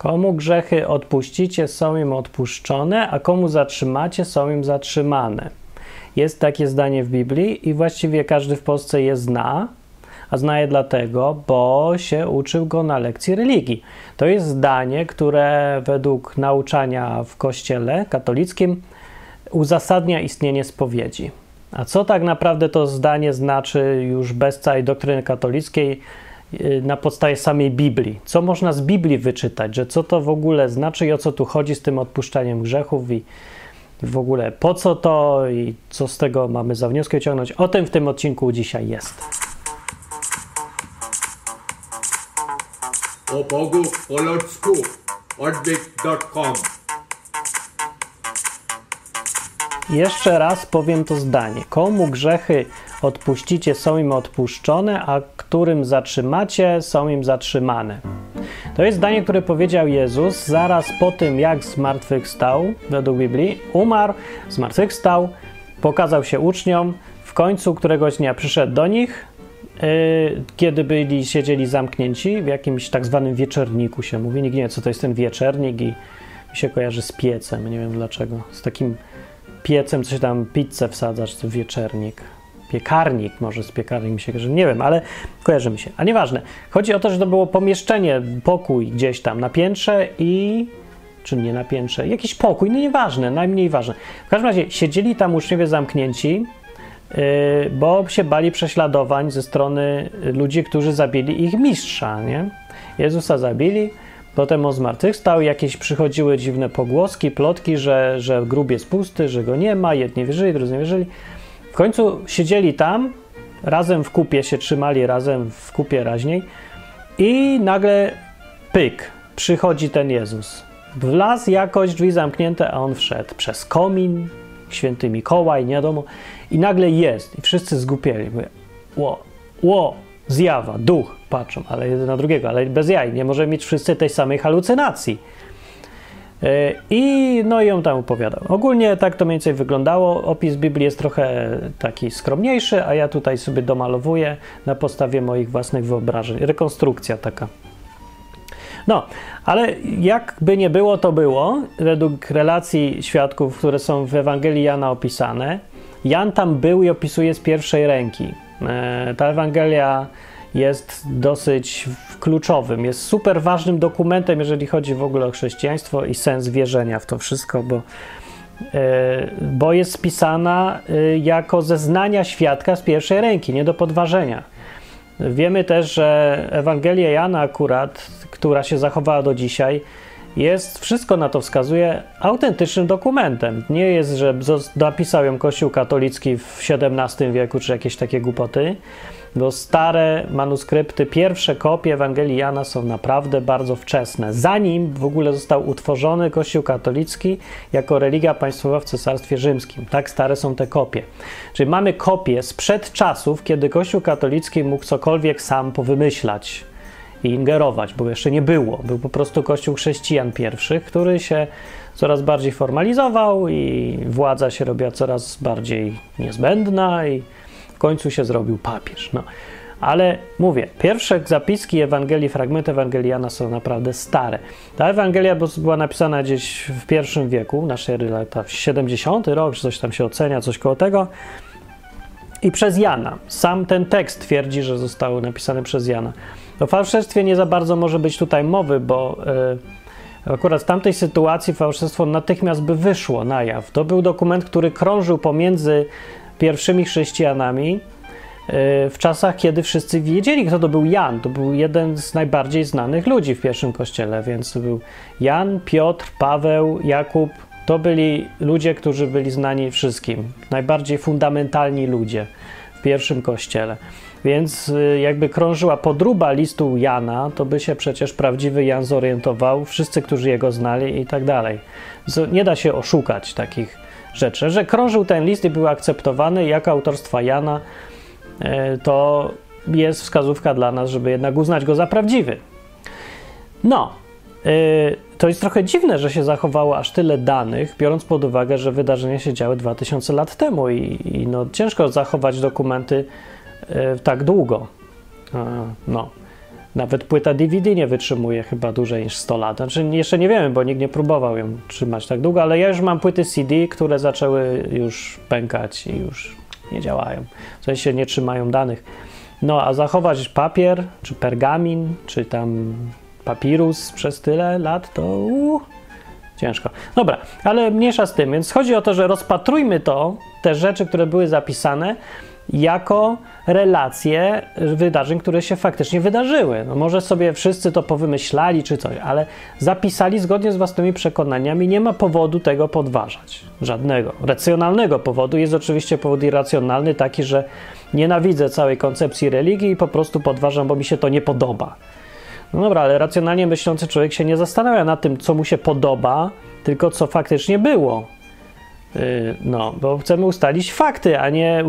Komu grzechy odpuścicie, są im odpuszczone, a komu zatrzymacie, są im zatrzymane. Jest takie zdanie w Biblii i właściwie każdy w Polsce je zna, a zna je dlatego, bo się uczył go na lekcji religii. To jest zdanie, które według nauczania w kościele katolickim uzasadnia istnienie spowiedzi. A co tak naprawdę to zdanie znaczy już bez całej doktryny katolickiej na podstawie samej Biblii? Co można z Biblii wyczytać, że co to w ogóle znaczy i o co tu chodzi z tym odpuszczaniem grzechów i w ogóle po co to i co z tego mamy za wnioski wyciągnąć? O tym w tym odcinku dzisiaj jest. o Bogu po ludzku odwyk.com Jeszcze raz powiem to zdanie. Komu grzechy odpuścicie, są im odpuszczone, a którym zatrzymacie, są im zatrzymane. To jest zdanie, które powiedział Jezus zaraz po tym, jak zmartwychwstał, według Biblii, umarł, zmartwychwstał, pokazał się uczniom, w końcu któregoś dnia przyszedł do nich, yy, kiedy byli, siedzieli zamknięci w jakimś tak zwanym wieczerniku się mówi. Nikt nie wie, co to jest ten wieczernik i mi się kojarzy z piecem, nie wiem dlaczego, z takim piecem, coś tam pizzę wsadzasz, to wieczernik. Piekarnik, może z piekarnik mi się kojarzy, nie wiem, ale kojarzy mi się. A nieważne. Chodzi o to, że to było pomieszczenie, pokój gdzieś tam na piętrze i. Czy nie na piętrze? Jakiś pokój, no nieważne, najmniej ważne. W każdym razie siedzieli tam uczniowie zamknięci, yy, bo się bali prześladowań ze strony ludzi, którzy zabili ich mistrza, nie? Jezusa zabili, Potem on zmartwychwstał, jakieś przychodziły dziwne pogłoski, plotki, że, że grób jest pusty, że go nie ma, jedni wierzyli, drudzy nie wierzyli. W końcu siedzieli tam, razem w kupie się trzymali, razem w kupie raźniej i nagle pyk, przychodzi ten Jezus. Wlazł jakoś, drzwi zamknięte, a on wszedł przez komin, święty Mikołaj, nie wiadomo, i nagle jest i wszyscy zgupieli. Mówię, ło, ło, zjawa, duch, patrzą, ale jeden na drugiego, ale bez jaj, nie możemy mieć wszyscy tej samej halucynacji. E, I no i on tam opowiadał. Ogólnie tak to mniej więcej wyglądało. Opis Biblii jest trochę taki skromniejszy, a ja tutaj sobie domalowuję na podstawie moich własnych wyobrażeń. Rekonstrukcja taka. No, ale jakby nie było, to było. Według relacji świadków, które są w Ewangelii Jana opisane, Jan tam był i opisuje z pierwszej ręki. E, ta Ewangelia jest dosyć kluczowym, jest super ważnym dokumentem, jeżeli chodzi w ogóle o chrześcijaństwo i sens wierzenia w to wszystko, bo, e, bo jest spisana e, jako zeznania świadka z pierwszej ręki, nie do podważenia. Wiemy też, że Ewangelia Jana akurat, która się zachowała do dzisiaj, jest, wszystko na to wskazuje, autentycznym dokumentem. Nie jest, że napisał ją Kościół katolicki w XVII wieku, czy jakieś takie głupoty, bo stare manuskrypty, pierwsze kopie Ewangelii Jana są naprawdę bardzo wczesne. Zanim w ogóle został utworzony Kościół katolicki jako religia państwowa w Cesarstwie Rzymskim. Tak stare są te kopie. Czyli mamy kopie sprzed czasów, kiedy Kościół katolicki mógł cokolwiek sam powymyślać i ingerować, bo jeszcze nie było. Był po prostu Kościół chrześcijan pierwszych, który się coraz bardziej formalizował i władza się robiła coraz bardziej niezbędna i końcu się zrobił papież. No. Ale mówię, pierwsze zapiski Ewangelii, fragmenty Ewangeliana są naprawdę stare. Ta Ewangelia była napisana gdzieś w pierwszym wieku, nasze lata 70 rok, czy coś tam się ocenia, coś koło tego. I przez Jana. Sam ten tekst twierdzi, że został napisany przez Jana. O fałszerstwie nie za bardzo może być tutaj mowy, bo yy, akurat w tamtej sytuacji fałszerstwo natychmiast by wyszło na jaw. To był dokument, który krążył pomiędzy pierwszymi chrześcijanami e, w czasach, kiedy wszyscy wiedzieli, kto to był Jan. To był jeden z najbardziej znanych ludzi w pierwszym kościele, więc to był Jan, Piotr, Paweł, Jakub. To byli ludzie, którzy byli znani wszystkim. Najbardziej fundamentalni ludzie w pierwszym kościele. Więc e, jakby krążyła podruba listu Jana, to by się przecież prawdziwy Jan zorientował, wszyscy, którzy jego znali i tak dalej. Nie da się oszukać takich rzeczy. Że krążył ten list i był akceptowany jako autorstwa Jana, e, to jest wskazówka dla nas, żeby jednak uznać go za prawdziwy. No, e, to jest trochę dziwne, że się zachowało aż tyle danych, biorąc pod uwagę, że wydarzenia się działy 2000 lat temu i, i no, ciężko zachować dokumenty e, tak długo. No. Nawet płyta DVD nie wytrzymuje chyba dłużej niż 100 lat. Znaczy, jeszcze nie wiemy, bo nikt nie próbował ją trzymać tak długo, ale ja już mam płyty CD, które zaczęły już pękać i już nie działają. W sensie nie trzymają danych. No, a zachować papier, czy pergamin, czy tam papirus przez tyle lat, to uh, ciężko. Dobra, ale mniejsza z tym, więc chodzi o to, że rozpatrujmy to, te rzeczy, które były zapisane, jako relacje wydarzeń, które się faktycznie wydarzyły. No może sobie wszyscy to powymyślali czy coś, ale zapisali zgodnie z własnymi przekonaniami, nie ma powodu tego podważać. Żadnego. Racjonalnego powodu. Jest oczywiście powód irracjonalny, taki, że nienawidzę całej koncepcji religii i po prostu podważam, bo mi się to nie podoba. No dobra, ale racjonalnie myślący człowiek się nie zastanawia nad tym, co mu się podoba, tylko co faktycznie było. Yy, no, bo chcemy ustalić fakty, a nie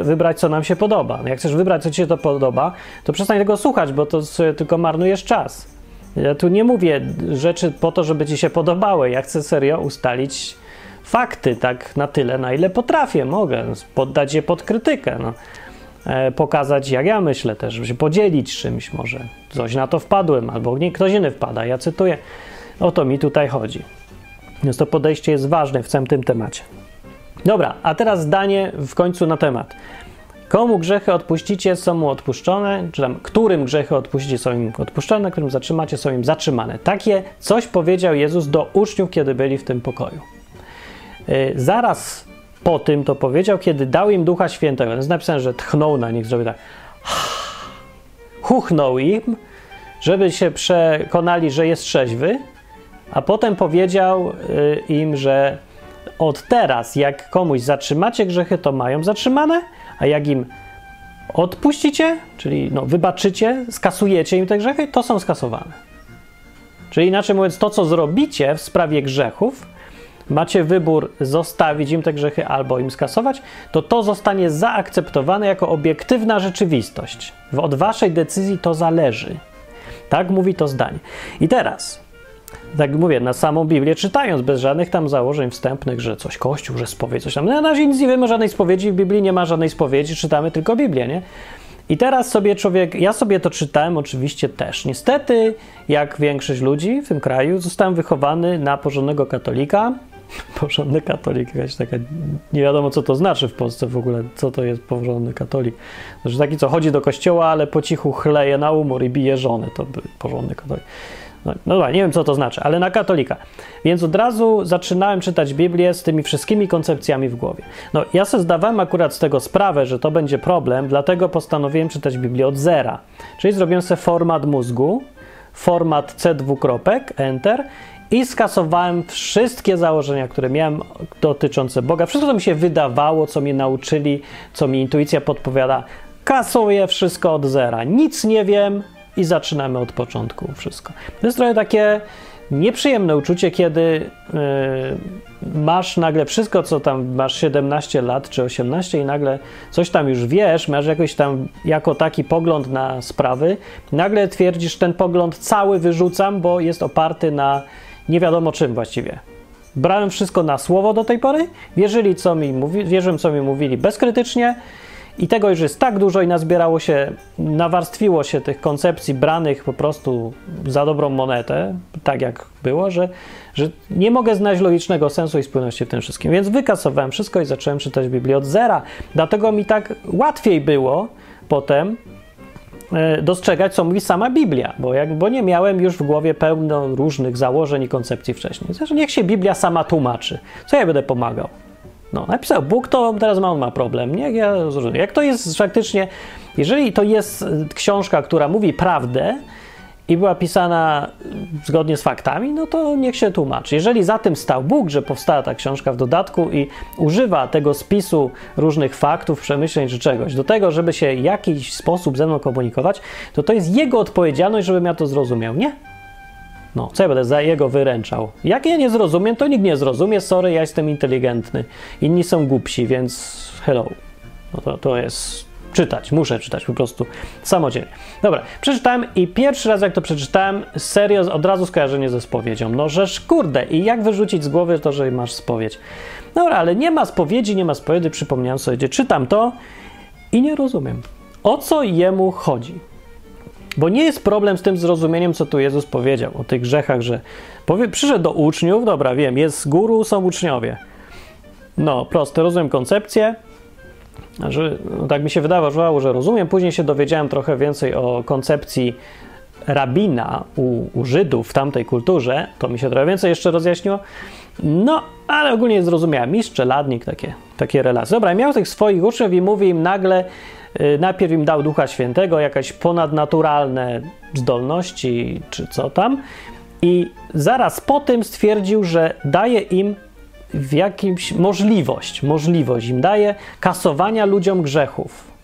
wybrać, co nam się podoba. No jak chcesz wybrać, co ci się to podoba, to przestań tego słuchać, bo to tylko marnujesz czas. Ja tu nie mówię rzeczy po to, żeby ci się podobały. Ja chcę serio ustalić fakty, tak na tyle, na ile potrafię, mogę. Poddać je pod krytykę. No. E, pokazać, jak ja myślę też, żeby się podzielić czymś może. Coś na to wpadłem, albo nie, ktoś inny wpada. Ja cytuję. O to mi tutaj chodzi. Więc to podejście jest ważne w całym tym temacie. Dobra, a teraz zdanie w końcu na temat. Komu grzechy odpuścicie, są mu odpuszczone, czy tam którym grzechy odpuścicie, są im odpuszczone, którym zatrzymacie, są im zatrzymane. Takie coś powiedział Jezus do uczniów, kiedy byli w tym pokoju. Yy, zaraz po tym to powiedział, kiedy dał im Ducha Świętego. Jest napisane, że tchnął na nich, zrobił tak. Huchnął im, żeby się przekonali, że jest trzeźwy, a potem powiedział y, im, że od teraz, jak komuś zatrzymacie grzechy, to mają zatrzymane, a jak im odpuścicie, czyli no, wybaczycie, skasujecie im te grzechy, to są skasowane. Czyli inaczej mówiąc, to co zrobicie w sprawie grzechów, macie wybór zostawić im te grzechy albo im skasować, to to zostanie zaakceptowane jako obiektywna rzeczywistość. Od waszej decyzji to zależy. Tak mówi to zdanie. I teraz, tak mówię, na samą Biblię czytając, bez żadnych tam założeń wstępnych, że coś Kościół, że spowiedź, coś tam. Na razie nic nie wiemy żadnej spowiedzi, w Biblii nie ma żadnej spowiedzi, czytamy tylko Biblię, nie? I teraz sobie człowiek, ja sobie to czytałem oczywiście też. Niestety, jak większość ludzi w tym kraju, zostałem wychowany na porządnego katolika, porządny katolik, jakaś taka, nie wiadomo co to znaczy w Polsce w ogóle, co to jest porządny katolik. Znaczy taki, co chodzi do kościoła, ale po cichu chleje na umór i bije żony, to porządny katolik. No, no dobra, nie wiem co to znaczy, ale na katolika. Więc od razu zaczynałem czytać Biblię z tymi wszystkimi koncepcjami w głowie. No ja sobie zdawałem akurat z tego sprawę, że to będzie problem, dlatego postanowiłem czytać Biblię od zera. Czyli zrobiłem sobie format mózgu, format C dwukropek, Enter i skasowałem wszystkie założenia, które miałem dotyczące Boga. Wszystko, co mi się wydawało, co mnie nauczyli, co mi intuicja podpowiada. Kasuję wszystko od zera. Nic nie wiem i zaczynamy od początku wszystko. To jest trochę takie nieprzyjemne uczucie, kiedy yy, masz nagle wszystko, co tam masz 17 lat czy 18 i nagle coś tam już wiesz, masz jakoś tam jako taki pogląd na sprawy, nagle twierdzisz, ten pogląd cały wyrzucam, bo jest oparty na nie wiadomo czym właściwie. Brałem wszystko na słowo do tej pory, wierzyli, co mi mówi, wierzyłem, co mi mówili bezkrytycznie i tego już jest tak dużo i nazbierało się, nawarstwiło się tych koncepcji branych po prostu za dobrą monetę, tak jak było, że, że nie mogę znaleźć logicznego sensu i spójności w tym wszystkim. Więc wykasowałem wszystko i zacząłem czytać Biblię od zera. Dlatego mi tak łatwiej było potem E, dostrzegać, co mówi sama Biblia, bo, jak, bo nie miałem już w głowie pełno różnych założeń i koncepcji wcześniej. Zresztą niech się Biblia sama tłumaczy. Co ja będę pomagał? No, napisał Bóg, to teraz on ma problem. Niech ja zrozumiem. Jak to jest faktycznie, jeżeli to jest książka, która mówi prawdę, i była pisana zgodnie z faktami, no to niech się tłumaczy. Jeżeli za tym stał Bóg, że powstała ta książka w dodatku i używa tego spisu różnych faktów, przemyśleń czy czegoś do tego, żeby się w jakiś sposób ze mną komunikować, to to jest jego odpowiedzialność, żebym ja to zrozumiał, nie? No, co ja będę za jego wyręczał? Jak ja nie zrozumiem, to nikt nie zrozumie. Sorry, ja jestem inteligentny. Inni są głupsi, więc hello. No to, to jest czytać, muszę czytać po prostu samodzielnie. Dobra, przeczytałem i pierwszy raz jak to przeczytałem, serio od razu skojarzenie ze spowiedzią. No żeż kurde, i jak wyrzucić z głowy to, że masz spowiedź? Dobra, ale nie ma spowiedzi, nie ma spowiedzi, przypomniałem sobie, gdzie czytam to i nie rozumiem. O co jemu chodzi? Bo nie jest problem z tym zrozumieniem, co tu Jezus powiedział o tych grzechach, że powie, przyszedł do uczniów, dobra, wiem, jest guru, są uczniowie. No, proste, rozumiem koncepcję, że, no, tak mi się wydawało, że rozumiem. Później się dowiedziałem trochę więcej o koncepcji rabina u, u Żydów w tamtej kulturze, to mi się trochę więcej jeszcze rozjaśniło. No, ale ogólnie zrozumiałem. Mistrz, czeladnik, takie, takie relacje. Dobra, miał tych swoich uczniów i mówi im nagle, najpierw im dał Ducha Świętego, jakieś ponadnaturalne zdolności, czy co tam. I zaraz po tym stwierdził, że daje im w jakimś możliwość, możliwość im daje kasowania ludziom grzechów.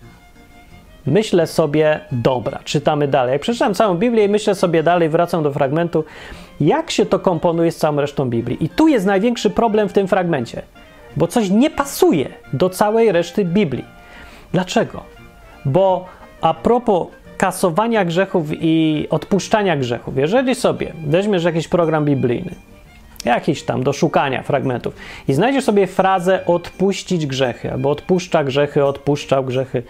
Myślę sobie, dobra, czytamy dalej. Jak przeczytam całą Biblię i myślę sobie dalej, wracam do fragmentu, jak się to komponuje z całą resztą Biblii. I tu jest największy problem w tym fragmencie, bo coś nie pasuje do całej reszty Biblii. Dlaczego? Bo a propos kasowania grzechów i odpuszczania grzechów, jeżeli sobie weźmiesz jakiś program biblijny, jakiś tam do szukania fragmentów i znajdziesz sobie frazę odpuścić grzechy, albo odpuszcza grzechy, odpuszczał grzechy,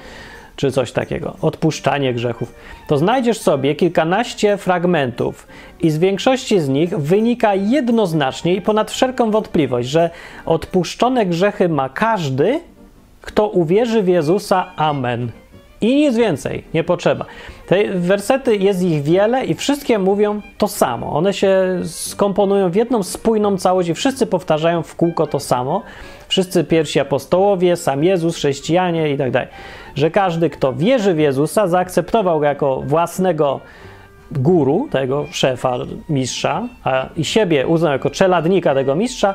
czy coś takiego, odpuszczanie grzechów, to znajdziesz sobie kilkanaście fragmentów i z większości z nich wynika jednoznacznie i ponad wszelką wątpliwość, że odpuszczone grzechy ma każdy, kto uwierzy w Jezusa. Amen. I nic więcej, nie potrzeba. Te wersety jest ich wiele i wszystkie mówią to samo. One się skomponują w jedną spójną całość i wszyscy powtarzają w kółko to samo. Wszyscy pierwsi apostołowie, sam Jezus, chrześcijanie i tak dalej. Że każdy, kto wierzy w Jezusa, zaakceptował go jako własnego guru, tego szefa, mistrza, a i siebie uznał jako czeladnika tego mistrza,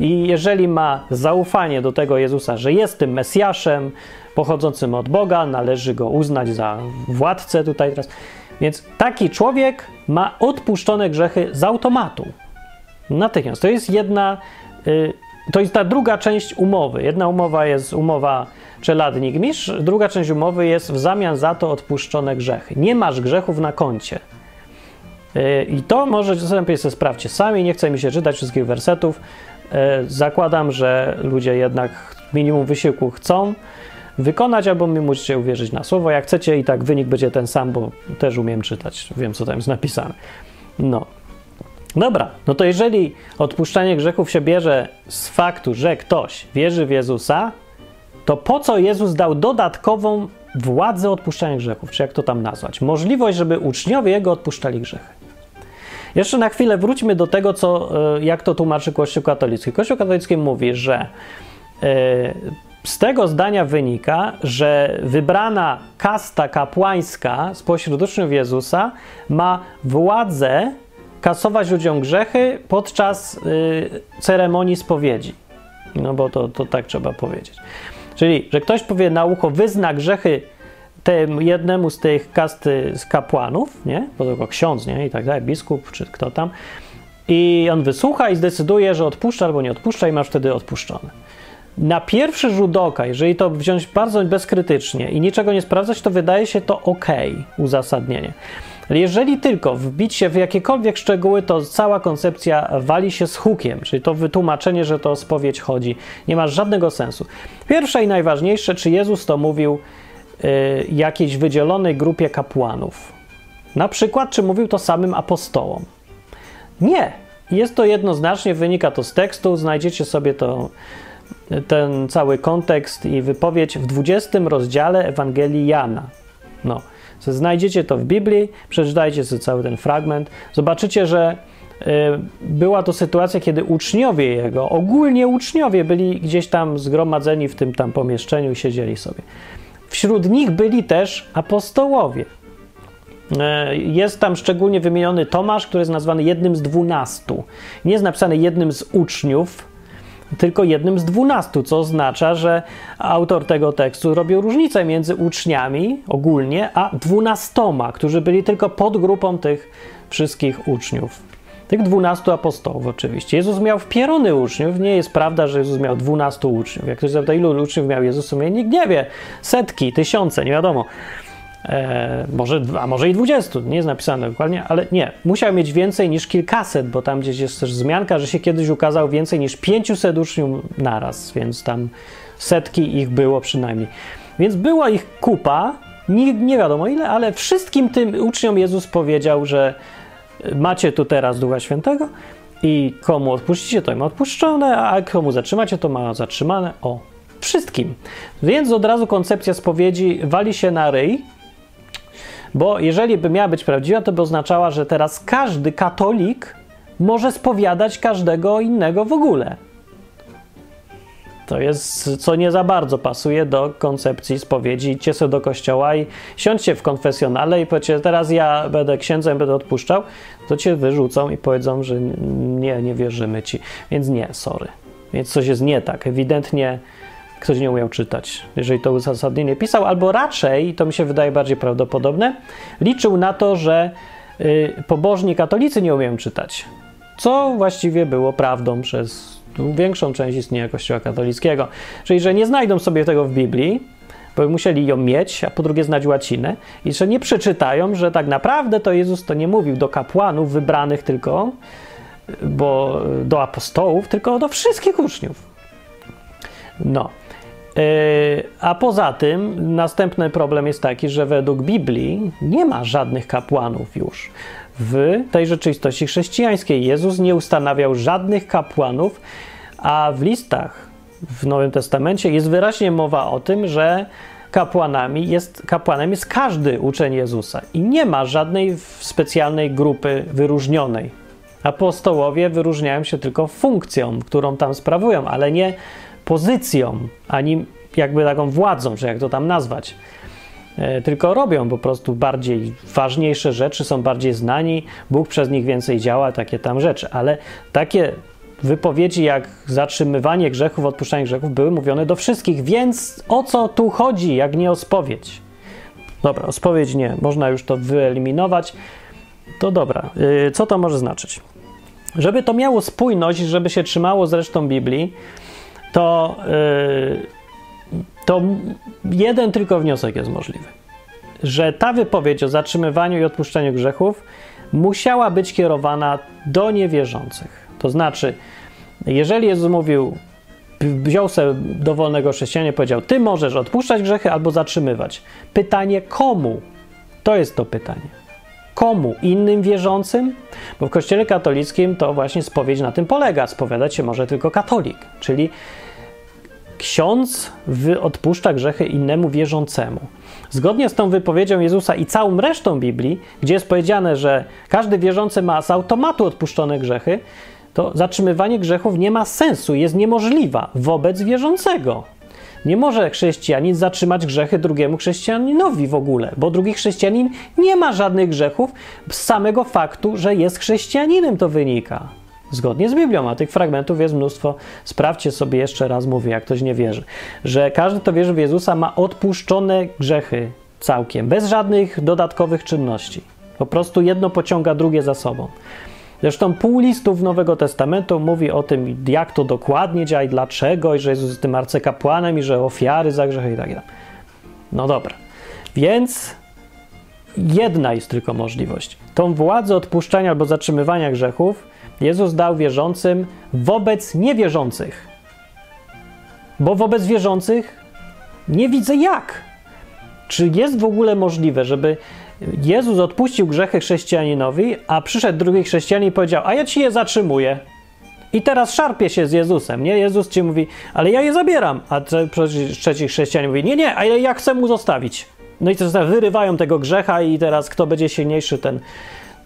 i jeżeli ma zaufanie do tego Jezusa, że jest tym Mesjaszem pochodzącym od Boga, należy go uznać za władcę tutaj teraz. Więc taki człowiek ma odpuszczone grzechy z automatu. Natychmiast. To jest jedna, y, to jest ta druga część umowy. Jedna umowa jest umowa czeladnik mistrz, druga część umowy jest w zamian za to odpuszczone grzechy. Nie masz grzechów na koncie. Y, I to może sobie sprawdźcie sami, nie chcę mi się czytać wszystkich wersetów. Y, zakładam, że ludzie jednak minimum wysiłku chcą wykonać, albo mi musicie uwierzyć na słowo. Jak chcecie i tak wynik będzie ten sam, bo też umiem czytać, wiem co tam jest napisane. No. Dobra, no to jeżeli odpuszczanie grzechów się bierze z faktu, że ktoś wierzy w Jezusa, to po co Jezus dał dodatkową władzę odpuszczania grzechów, czy jak to tam nazwać? Możliwość, żeby uczniowie Jego odpuszczali grzechy. Jeszcze na chwilę wróćmy do tego, co, e, jak to tłumaczy Kościół katolicki. Kościół katolicki mówi, że e, z tego zdania wynika, że wybrana kasta kapłańska spośród uczniów Jezusa ma władzę kasować ludziom grzechy podczas y, ceremonii spowiedzi. No bo to, to tak trzeba powiedzieć. Czyli, że ktoś powie na ucho, wyzna grzechy temu jednemu z tych kasty z kapłanów, nie? Bo to ksiądz, nie? I tak dalej, biskup czy kto tam. I on wysłucha i zdecyduje, że odpuszcza albo nie odpuszcza i masz wtedy odpuszczone. Na pierwszy rzut oka, jeżeli to wziąć bardzo bezkrytycznie i niczego nie sprawdzać, to wydaje się to ok, uzasadnienie. Ale jeżeli tylko wbić się w jakiekolwiek szczegóły, to cała koncepcja wali się z hukiem, czyli to wytłumaczenie, że to o spowiedź chodzi, nie ma żadnego sensu. Pierwsze i najważniejsze, czy Jezus to mówił y, jakiejś wydzielonej grupie kapłanów? Na przykład, czy mówił to samym apostołom? Nie. Jest to jednoznacznie, wynika to z tekstu, znajdziecie sobie to ten cały kontekst i wypowiedź w 20 rozdziale Ewangelii Jana. No, znajdziecie to w Biblii, przeczytajcie sobie cały ten fragment, zobaczycie, że y, była to sytuacja, kiedy uczniowie jego, ogólnie uczniowie, byli gdzieś tam zgromadzeni w tym tam pomieszczeniu i siedzieli sobie. Wśród nich byli też apostołowie. Y, jest tam szczególnie wymieniony Tomasz, który jest nazwany jednym z dwunastu. Nie jest napisany jednym z uczniów, tylko jednym z dwunastu, co oznacza, że autor tego tekstu robił różnicę między uczniami ogólnie, a dwunastoma, którzy byli tylko podgrupą tych wszystkich uczniów. Tych dwunastu apostołów oczywiście. Jezus miał wpierony uczniów. Nie jest prawda, że Jezus miał dwunastu uczniów. Jak ktoś zapyta, ilu uczniów miał Jezus, nikt nie wie. Setki, tysiące, nie wiadomo. E, może, a może i 20, nie jest napisane dokładnie, ale nie. Musiał mieć więcej niż kilkaset, bo tam gdzieś jest też wzmianka, że się kiedyś ukazał więcej niż 500 uczniów naraz, więc tam setki ich było przynajmniej. Więc była ich kupa Nie, nie wiadomo ile, ale wszystkim tym uczniom Jezus powiedział, że macie tu teraz Ducha Świętego i komu odpuścicie, to im odpuszczone, a komu zatrzymacie, to ma zatrzymane. O, wszystkim. Więc od razu koncepcja spowiedzi wali się na ryj, bo jeżeli by miała być prawdziwa, to by oznaczała, że teraz każdy katolik może spowiadać każdego innego w ogóle. To jest, co nie za bardzo pasuje do koncepcji spowiedzi. Idźcie sobie do kościoła i siądźcie w konfesjonale i powiedzcie, teraz ja będę księdzem, będę odpuszczał, to cię wyrzucą i powiedzą, że nie, nie wierzymy ci. Więc nie, sorry. Więc coś jest nie tak. Ewidentnie ktoś nie umiał czytać, jeżeli to uzasadnienie pisał, albo raczej, to mi się wydaje bardziej prawdopodobne, liczył na to, że y, pobożni katolicy nie umieją czytać. Co właściwie było prawdą przez większą część istnienia Kościoła katolickiego. Czyli, że nie znajdą sobie tego w Biblii, bo musieli ją mieć, a po drugie znać łacinę, i że nie przeczytają, że tak naprawdę to Jezus to nie mówił do kapłanów wybranych tylko, bo do apostołów, tylko do wszystkich uczniów. No. E, a poza tym następny problem jest taki, że według Biblii nie ma żadnych kapłanów już. W tej rzeczywistości chrześcijańskiej Jezus nie ustanawiał żadnych kapłanów, a w listach w Nowym Testamencie jest wyraźnie mowa o tym, że kapłanami jest, kapłanem jest każdy uczeń Jezusa i nie ma żadnej specjalnej grupy wyróżnionej. Apostołowie wyróżniają się tylko funkcją, którą tam sprawują, ale nie pozycją, ani jakby taką władzą, czy jak to tam nazwać. E, tylko robią po prostu bardziej ważniejsze rzeczy, są bardziej znani, Bóg przez nich więcej działa, takie tam rzeczy, ale takie wypowiedzi jak zatrzymywanie grzechów, odpuszczanie grzechów były mówione do wszystkich, więc o co tu chodzi, jak nie o spowiedź? Dobra, o spowiedź nie, można już to wyeliminować. To dobra, yy, co to może znaczyć? Żeby to miało spójność, żeby się trzymało z resztą Biblii, to, yy, to jeden tylko wniosek jest możliwy. Że ta wypowiedź o zatrzymywaniu i odpuszczaniu grzechów musiała być kierowana do niewierzących. To znaczy, jeżeli Jezus mówił, wziął sobie dowolnego chrześcijana i powiedział, ty możesz odpuszczać grzechy albo zatrzymywać. Pytanie komu? To jest to pytanie. Komu? Innym wierzącym? Bo w kościele katolickim to właśnie spowiedź na tym polega. Spowiadać się może tylko katolik, czyli ksiądz odpuszcza grzechy innemu wierzącemu. Zgodnie z tą wypowiedzią Jezusa i całą resztą Biblii, gdzie jest powiedziane, że każdy wierzący ma z automatu odpuszczone grzechy, to zatrzymywanie grzechów nie ma sensu, jest niemożliwa wobec wierzącego. Nie może chrześcijanin zatrzymać grzechy drugiemu chrześcijaninowi w ogóle, bo drugi chrześcijanin nie ma żadnych grzechów z samego faktu, że jest chrześcijaninem to wynika. Zgodnie z Biblią, a tych fragmentów jest mnóstwo. Sprawdźcie sobie jeszcze raz, mówię, jak ktoś nie wierzy, że każdy, kto wierzy w Jezusa, ma odpuszczone grzechy całkiem, bez żadnych dodatkowych czynności. Po prostu jedno pociąga drugie za sobą. Zresztą pół listów Nowego Testamentu mówi o tym, jak to dokładnie działa i dlaczego, i że Jezus jest tym arcykapłanem, i że ofiary za grzechy i tak dalej. No dobra. Więc jedna jest tylko możliwość. Tą władzę odpuszczania albo zatrzymywania grzechów Jezus dał wierzącym wobec niewierzących. Bo wobec wierzących nie widzę jak. Czy jest w ogóle możliwe, żeby Jezus odpuścił grzechy chrześcijaninowi, a przyszedł drugi chrześcijanin i powiedział: A ja ci je zatrzymuję. I teraz szarpie się z Jezusem, nie? Jezus ci mówi, ale ja je zabieram. A trzeci chrześcijanin mówi, nie, nie, ale ja chcę mu zostawić. No i to wyrywają tego grzecha i teraz kto będzie silniejszy, ten,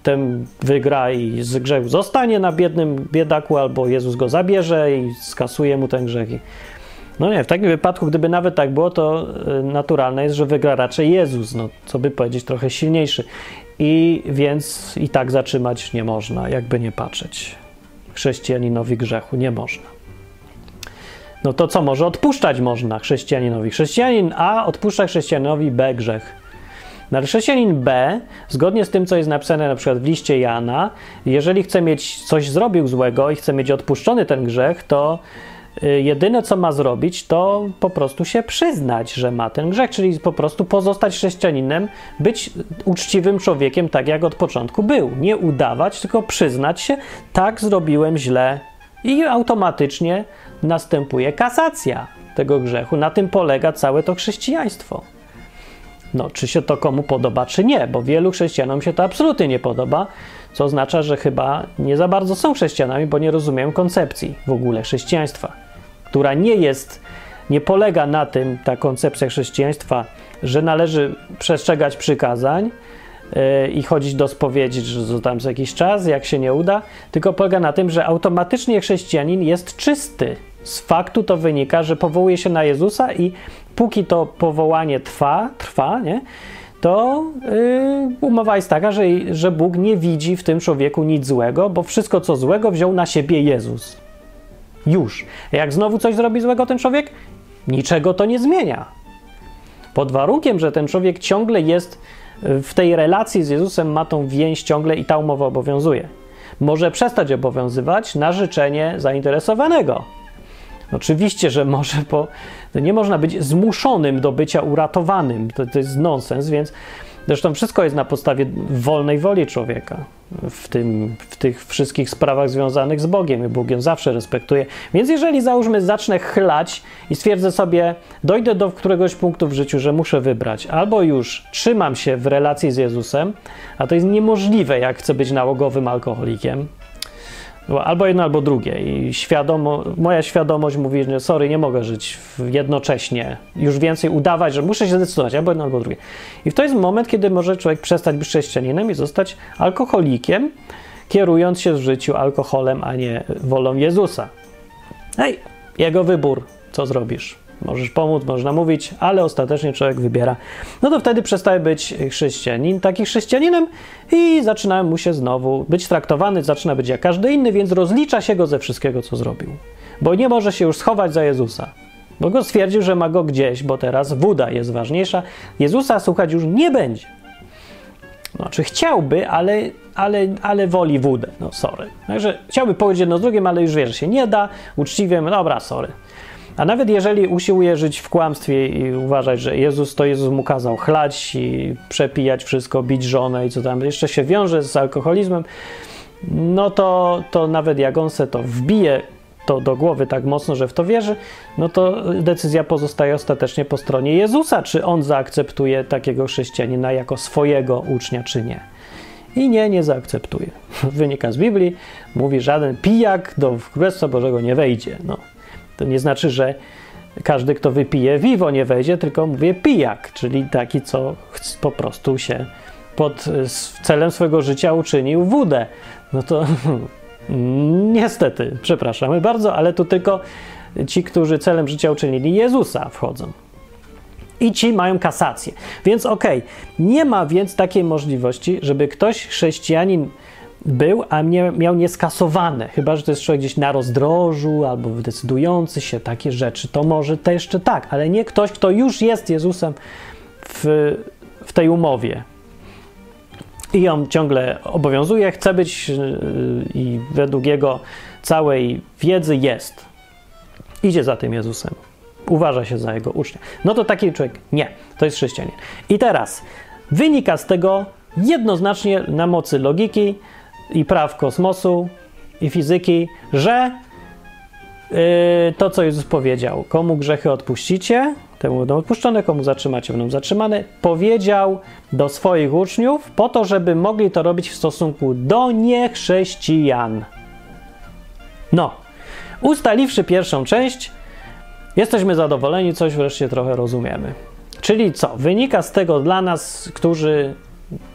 ten wygra i z grzechu zostanie na biednym biedaku, albo Jezus go zabierze i skasuje mu ten grzech. No nie, w takim wypadku, gdyby nawet tak było, to y, naturalne jest, że wygra raczej Jezus, no co by powiedzieć, trochę silniejszy. I więc i tak zatrzymać nie można, jakby nie patrzeć. Chrześcijaninowi grzechu nie można. No to co może odpuszczać można chrześcijaninowi? Chrześcijanin A odpuszcza chrześcijaninowi B grzech. No chrześcijanin B, zgodnie z tym, co jest napisane na przykład w liście Jana, jeżeli chce mieć coś zrobił złego i chce mieć odpuszczony ten grzech, to Y, jedyne co ma zrobić, to po prostu się przyznać, że ma ten grzech, czyli po prostu pozostać chrześcijaninem, być uczciwym człowiekiem, tak jak od początku był. Nie udawać, tylko przyznać się, tak zrobiłem źle i automatycznie następuje kasacja tego grzechu. Na tym polega całe to chrześcijaństwo. No, czy się to komu podoba, czy nie, bo wielu chrześcijanom się to absolutnie nie podoba, co oznacza, że chyba nie za bardzo są chrześcijanami, bo nie rozumieją koncepcji w ogóle chrześcijaństwa, która nie jest, nie polega na tym, ta koncepcja chrześcijaństwa, że należy przestrzegać przykazań yy, i chodzić do spowiedzi, że tam za jakiś czas, jak się nie uda, tylko polega na tym, że automatycznie chrześcijanin jest czysty. Z faktu to wynika, że powołuje się na Jezusa i póki to powołanie trwa, trwa, nie? to yy, umowa jest taka, że, że Bóg nie widzi w tym człowieku nic złego, bo wszystko co złego wziął na siebie Jezus. Już. Jak znowu coś zrobi złego ten człowiek, niczego to nie zmienia. Pod warunkiem, że ten człowiek ciągle jest w tej relacji z Jezusem, ma tą więź ciągle i ta umowa obowiązuje. Może przestać obowiązywać na życzenie zainteresowanego. Oczywiście, że może, bo nie można być zmuszonym do bycia uratowanym. To, to jest nonsens, więc zresztą wszystko jest na podstawie wolnej woli człowieka w, tym, w tych wszystkich sprawach związanych z Bogiem i Bogiem zawsze respektuje. Więc jeżeli załóżmy, zacznę chlać i stwierdzę sobie, dojdę do któregoś punktu w życiu, że muszę wybrać, albo już trzymam się w relacji z Jezusem, a to jest niemożliwe, jak chcę być nałogowym alkoholikiem, Albo jedno, albo drugie. I świadomo, moja świadomość mówi, że sorry, nie mogę żyć jednocześnie. Już więcej udawać, że muszę się zdecydować, albo jedno, albo drugie. I to jest moment, kiedy może człowiek przestać być chrześcijaninem i zostać alkoholikiem, kierując się w życiu alkoholem, a nie wolą Jezusa. Hej, jego wybór, co zrobisz. Możesz pomóc, można mówić, ale ostatecznie człowiek wybiera. No to wtedy przestaje być chrześcijanin, taki chrześcijaninem i zaczyna mu się znowu być traktowany, zaczyna być jak każdy inny, więc rozlicza się go ze wszystkiego, co zrobił. Bo nie może się już schować za Jezusa. Bo go stwierdził, że ma go gdzieś, bo teraz woda jest ważniejsza. Jezusa słuchać już nie będzie. Znaczy chciałby, ale, ale, ale woli wódę. No sorry. Także chciałby powiedzieć jedno z drugim, ale już wie, że się nie da. Uczciwie, no dobra, sorry. A nawet jeżeli usiłuje żyć w kłamstwie i uważać, że Jezus to Jezus mu kazał chlać i przepijać wszystko, bić żonę i co tam jeszcze się wiąże z alkoholizmem, no to, to nawet jak on se to wbije to do głowy tak mocno, że w to wierzy, no to decyzja pozostaje ostatecznie po stronie Jezusa, czy on zaakceptuje takiego chrześcijanina jako swojego ucznia, czy nie. I nie, nie zaakceptuje. Wynika z Biblii, mówi, żaden pijak do Królestwa Bożego nie wejdzie. No, to nie znaczy, że każdy, kto wypije wiwo, nie wejdzie, tylko mówię pijak, czyli taki, co po prostu się pod celem swojego życia uczynił wódę. No to niestety, przepraszamy bardzo, ale tu tylko ci, którzy celem życia uczynili Jezusa, wchodzą. I ci mają kasację. Więc okej, okay, nie ma więc takiej możliwości, żeby ktoś, chrześcijanin, był, a mnie, miał nieskasowane. Chyba, że to jest człowiek gdzieś na rozdrożu albo decydujący się, takie rzeczy. To może to jeszcze tak, ale nie ktoś, kto już jest Jezusem w, w tej umowie. I on ciągle obowiązuje, chce być yy, i według jego całej wiedzy jest. Idzie za tym Jezusem. Uważa się za jego ucznia. No to taki człowiek nie, to jest chrześcijanin. I teraz wynika z tego jednoznacznie na mocy logiki, i praw kosmosu i fizyki, że yy, to, co Jezus powiedział, komu grzechy odpuścicie, temu będą odpuszczone, komu zatrzymacie, będą zatrzymane, powiedział do swoich uczniów po to, żeby mogli to robić w stosunku do niechrześcijan. No, ustaliwszy pierwszą część, jesteśmy zadowoleni, coś wreszcie trochę rozumiemy. Czyli co? Wynika z tego dla nas, którzy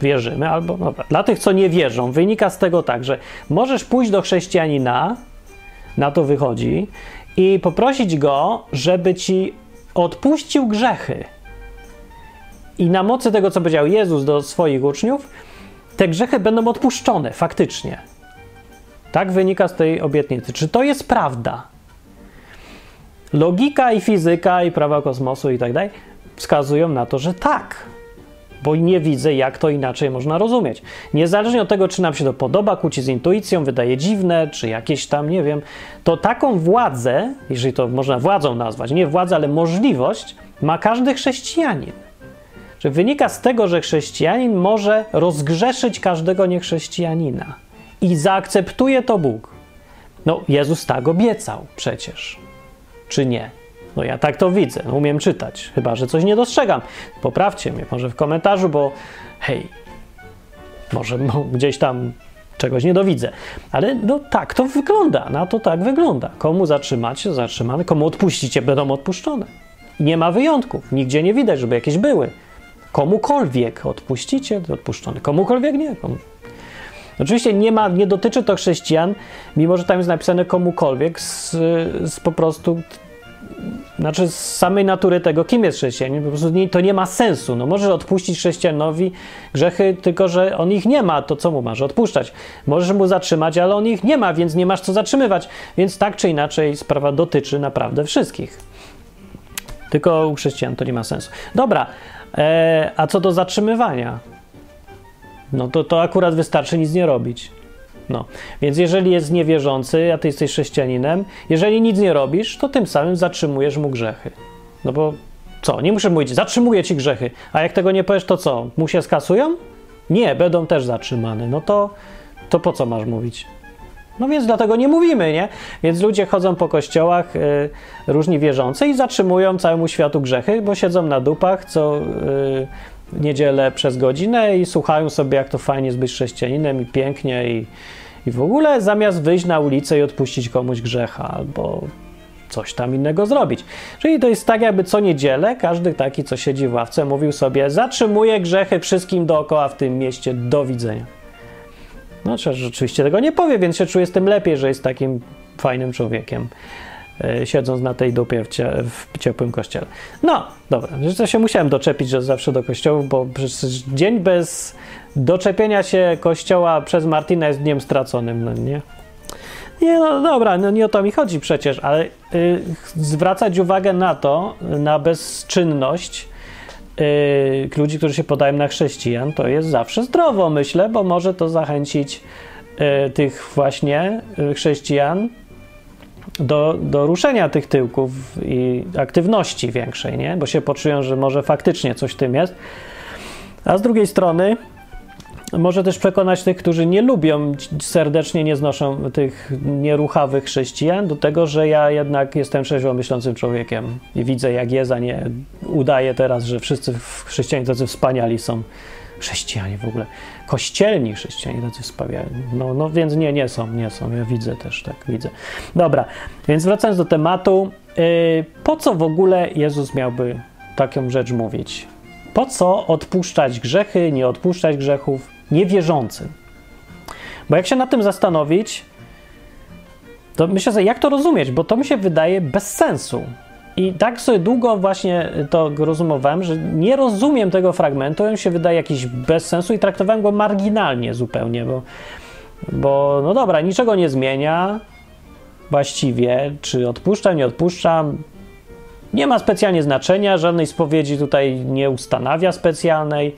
wierzymy, albo no, dla tych, co nie wierzą, wynika z tego tak, że możesz pójść do chrześcijanina, na to wychodzi, i poprosić go, żeby ci odpuścił grzechy. I na mocy tego, co powiedział Jezus do swoich uczniów, te grzechy będą odpuszczone faktycznie. Tak wynika z tej obietnicy. Czy to jest prawda? Logika i fizyka i prawa kosmosu i tak dalej wskazują na to, że tak bo nie widzę, jak to inaczej można rozumieć. Niezależnie od tego, czy nam się to podoba, kłóci z intuicją, wydaje dziwne, czy jakieś tam, nie wiem, to taką władzę, jeżeli to można władzą nazwać, nie władzę, ale możliwość, ma każdy chrześcijanin. Że wynika z tego, że chrześcijanin może rozgrzeszyć każdego niechrześcijanina i zaakceptuje to Bóg. No, Jezus tak obiecał przecież. Czy nie? No ja tak to widzę, no, umiem czytać, chyba że coś nie dostrzegam. Poprawcie mnie może w komentarzu, bo hej, może no, gdzieś tam czegoś nie dowidzę. Ale no tak to wygląda, na to tak wygląda. Komu zatrzymacie, zatrzymane, komu odpuścicie, będą odpuszczone. Nie ma wyjątków, nigdzie nie widać, żeby jakieś były. Komukolwiek odpuścicie, to odpuszczone. Komukolwiek nie. Komu... Oczywiście nie, ma, nie dotyczy to chrześcijan, mimo że tam jest napisane komukolwiek z, z po prostu znaczy z samej natury tego, kim jest chrześcijanin, po prostu nie, to nie ma sensu. No możesz odpuścić chrześcijanowi grzechy, tylko że on ich nie ma, to co mu masz odpuszczać? Możesz mu zatrzymać, ale on ich nie ma, więc nie masz co zatrzymywać. Więc tak czy inaczej sprawa dotyczy naprawdę wszystkich. Tylko u chrześcijan to nie ma sensu. Dobra, e, a co do zatrzymywania? No to, to akurat wystarczy nic nie robić. No, więc jeżeli jest niewierzący, a ty jesteś chrześcijaninem, jeżeli nic nie robisz, to tym samym zatrzymujesz mu grzechy. No bo co? Nie muszę mówić, zatrzymuję ci grzechy, a jak tego nie powiesz, to co? Mu się skasują? Nie, będą też zatrzymane. No to, to po co masz mówić? No więc dlatego nie mówimy, nie? Więc ludzie chodzą po kościołach, y, różni wierzący i zatrzymują całemu światu grzechy, bo siedzą na dupach co y, niedzielę przez godzinę i słuchają sobie, jak to fajnie jest być chrześcijaninem i pięknie i, i w ogóle zamiast wyjść na ulicę i odpuścić komuś grzecha albo coś tam innego zrobić. Czyli to jest tak, jakby co niedzielę każdy taki, co siedzi w ławce, mówił sobie: Zatrzymuję grzechy wszystkim dookoła w tym mieście, do widzenia. No, rzeczywiście tego nie powie, więc się czuję z tym lepiej, że jest takim fajnym człowiekiem, siedząc na tej dupie w, cie, w ciepłym kościele. No, dobra, to się musiałem doczepić, że zawsze do kościołów, bo przecież dzień bez doczepienia się kościoła przez Martina jest dniem straconym, no nie? Nie, no dobra, no nie o to mi chodzi przecież, ale yy, zwracać uwagę na to, na bezczynność yy, ludzi, którzy się podają na chrześcijan, to jest zawsze zdrowo, myślę, bo może to zachęcić yy, tych właśnie chrześcijan do, do ruszenia tych tyłków i aktywności większej, nie? Bo się poczują, że może faktycznie coś w tym jest. A z drugiej strony może też przekonać tych, którzy nie lubią, serdecznie nie znoszą tych nieruchawych chrześcijan, do tego, że ja jednak jestem trzeźwo myślącym człowiekiem i widzę, jak jest, a nie teraz, że wszyscy chrześcijanie tacy wspaniali są. Chrześcijanie w ogóle, kościelni chrześcijanie tacy wspaniali. No, no więc nie, nie są, nie są. Ja widzę też, tak widzę. Dobra, więc wracając do tematu, yy, po co w ogóle Jezus miałby taką rzecz mówić? Po co odpuszczać grzechy, nie odpuszczać grzechów? niewierzącym. Bo jak się nad tym zastanowić, to myślę sobie, jak to rozumieć, bo to mi się wydaje bez sensu. I tak sobie długo właśnie to rozumowałem, że nie rozumiem tego fragmentu, on się wydaje jakiś bez sensu i traktowałem go marginalnie zupełnie, bo, bo no dobra, niczego nie zmienia właściwie, czy odpuszczam, nie odpuszczam, nie ma specjalnie znaczenia, żadnej spowiedzi tutaj nie ustanawia specjalnej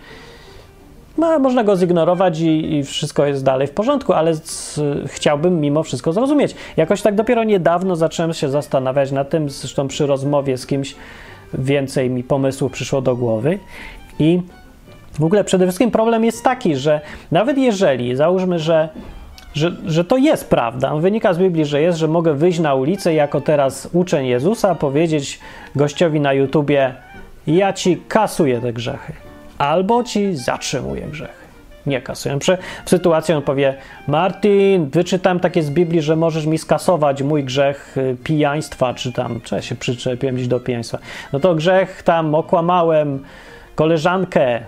no, można go zignorować i, i, wszystko jest dalej w porządku, ale z, chciałbym mimo wszystko zrozumieć. Jakoś tak dopiero niedawno zacząłem się zastanawiać nad tym, zresztą przy rozmowie z kimś więcej mi pomysłów przyszło do głowy i w ogóle przede wszystkim problem jest taki, że nawet jeżeli, załóżmy, że, że, że to jest prawda, wynika z Biblii, że jest, że mogę wyjść na ulicę jako teraz uczeń Jezusa, powiedzieć gościowi na YouTubie, ja ci kasuję te grzechy albo ci zatrzymuje grzechy. Nie kasuję. W sytuacji on powie: Martin, wyczytam takie z Biblii, że możesz mi skasować mój grzech y, pijaństwa, czy tam, czy ja się przyczepiłem gdzieś do pijaństwa. No to grzech tam okłamałem koleżankę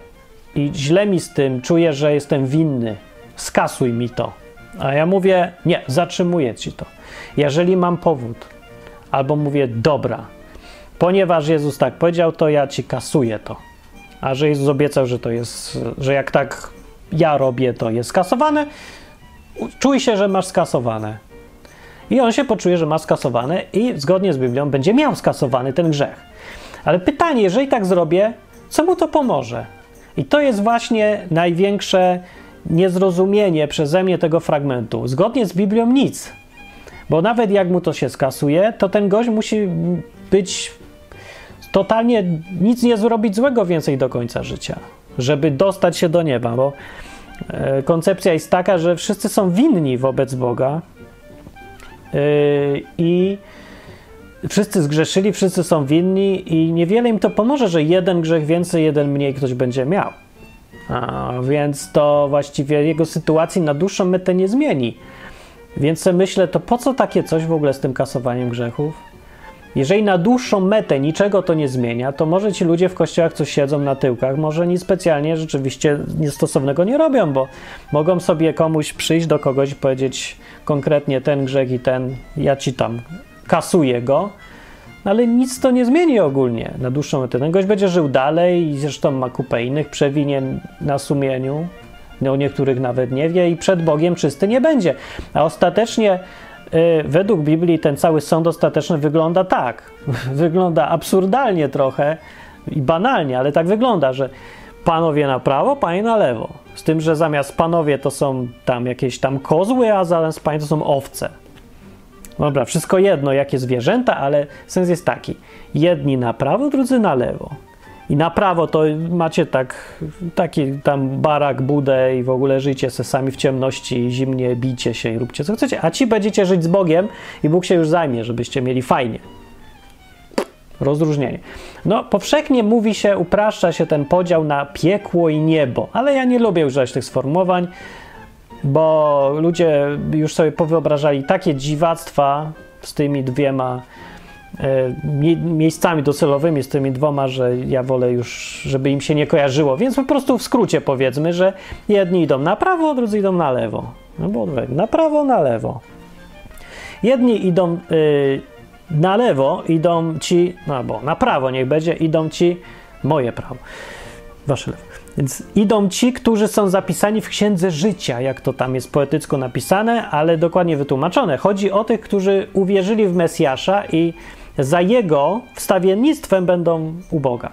i źle mi z tym, czuję, że jestem winny. Skasuj mi to. A ja mówię: Nie, zatrzymuję ci to. Jeżeli mam powód, albo mówię: Dobra, ponieważ Jezus tak powiedział, to ja ci kasuję to a że Jezus obiecał, że to jest, że jak tak ja robię, to jest skasowane, czuj się, że masz skasowane. I on się poczuje, że ma skasowane i zgodnie z Biblią będzie miał skasowany ten grzech. Ale pytanie, jeżeli tak zrobię, co mu to pomoże? I to jest właśnie największe niezrozumienie przeze mnie tego fragmentu. Zgodnie z Biblią nic. Bo nawet jak mu to się skasuje, to ten gość musi być totalnie nic nie zrobić złego więcej do końca życia, żeby dostać się do nieba, bo e, koncepcja jest taka, że wszyscy są winni wobec Boga e, i wszyscy zgrzeszyli, wszyscy są winni i niewiele im to pomoże, że jeden grzech więcej, jeden mniej ktoś będzie miał. A, więc to właściwie jego sytuacji na dłuższą metę nie zmieni. Więc myślę, to po co takie coś w ogóle z tym kasowaniem grzechów? Jeżeli na dłuższą metę niczego to nie zmienia, to może ci ludzie w kościołach, co siedzą na tyłkach, może nic specjalnie rzeczywiście niestosownego nie robią, bo mogą sobie komuś przyjść do kogoś i powiedzieć konkretnie ten grzech i ten, ja ci tam kasuję go, ale nic to nie zmieni ogólnie na dłuższą metę. Ten gość będzie żył dalej i zresztą ma kupę innych przewinien na sumieniu, no niektórych nawet nie wie i przed Bogiem czysty nie będzie. A ostatecznie według Biblii ten cały sąd ostateczny wygląda tak. Wygląda absurdalnie trochę i banalnie, ale tak wygląda, że panowie na prawo, panie na lewo. Z tym, że zamiast panowie to są tam jakieś tam kozły, a zamiast panie to są owce. Dobra, wszystko jedno, jakie zwierzęta, ale sens jest taki. Jedni na prawo, drudzy na lewo. I na prawo to macie tak, taki tam barak, budę i w ogóle żyjcie se sami w ciemności, zimnie, bijcie się i róbcie co chcecie. A ci będziecie żyć z Bogiem i Bóg się już zajmie, żebyście mieli fajnie. Rozróżnienie. No, powszechnie mówi się, upraszcza się ten podział na piekło i niebo, ale ja nie lubię używać tych sformułowań bo ludzie już sobie powyobrażali takie dziwactwa z tymi dwiema miejscami docelowymi, z tymi dwoma, że ja wolę już, żeby im się nie kojarzyło. Więc po prostu w skrócie powiedzmy, że jedni idą na prawo, drudzy idą na lewo. No bo na prawo, na lewo. Jedni idą y, na lewo, idą ci, no bo na prawo niech będzie, idą ci moje prawo, wasze lewo. Więc idą ci, którzy są zapisani w księdze życia, jak to tam jest poetycko napisane, ale dokładnie wytłumaczone. Chodzi o tych, którzy uwierzyli w Mesjasza i za jego wstawiennictwem będą u Boga.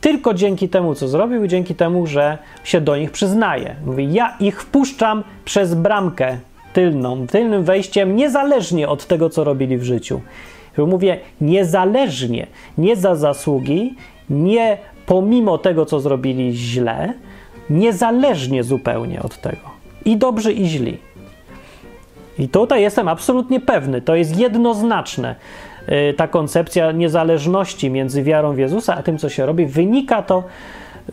Tylko dzięki temu, co zrobił, i dzięki temu, że się do nich przyznaje. Mówi: Ja ich wpuszczam przez bramkę tylną, tylnym wejściem, niezależnie od tego, co robili w życiu. Mówię niezależnie, nie za zasługi, nie pomimo tego, co zrobili źle, niezależnie zupełnie od tego. I dobrzy, i źli. I tutaj jestem absolutnie pewny, to jest jednoznaczne. Y, ta koncepcja niezależności między wiarą w Jezusa a tym, co się robi, wynika to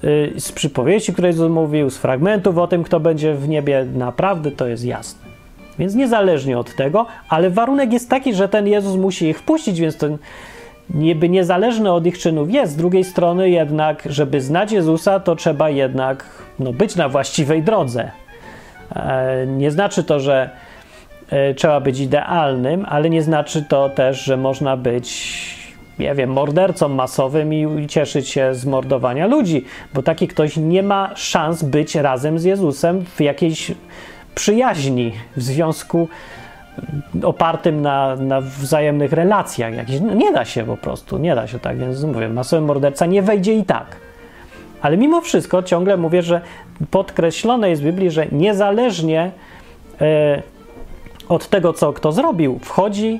y, z przypowieści, które Jezus mówił, z fragmentów o tym, kto będzie w niebie. Naprawdę to jest jasne. Więc niezależnie od tego, ale warunek jest taki, że ten Jezus musi ich wpuścić, więc ten niby niezależne od ich czynów jest. Z drugiej strony jednak, żeby znać Jezusa, to trzeba jednak no, być na właściwej drodze. E, nie znaczy to, że e, trzeba być idealnym, ale nie znaczy to też, że można być, nie wiem, mordercą masowym i cieszyć się z mordowania ludzi, bo taki ktoś nie ma szans być razem z Jezusem w jakiejś przyjaźni, w związku opartym na, na wzajemnych relacjach jakichś. No, nie da się po prostu, nie da się tak, więc mówię, masowy morderca nie wejdzie i tak. Ale mimo wszystko ciągle mówię, że podkreślone jest w Biblii, że niezależnie e, od tego, co kto zrobił, wchodzi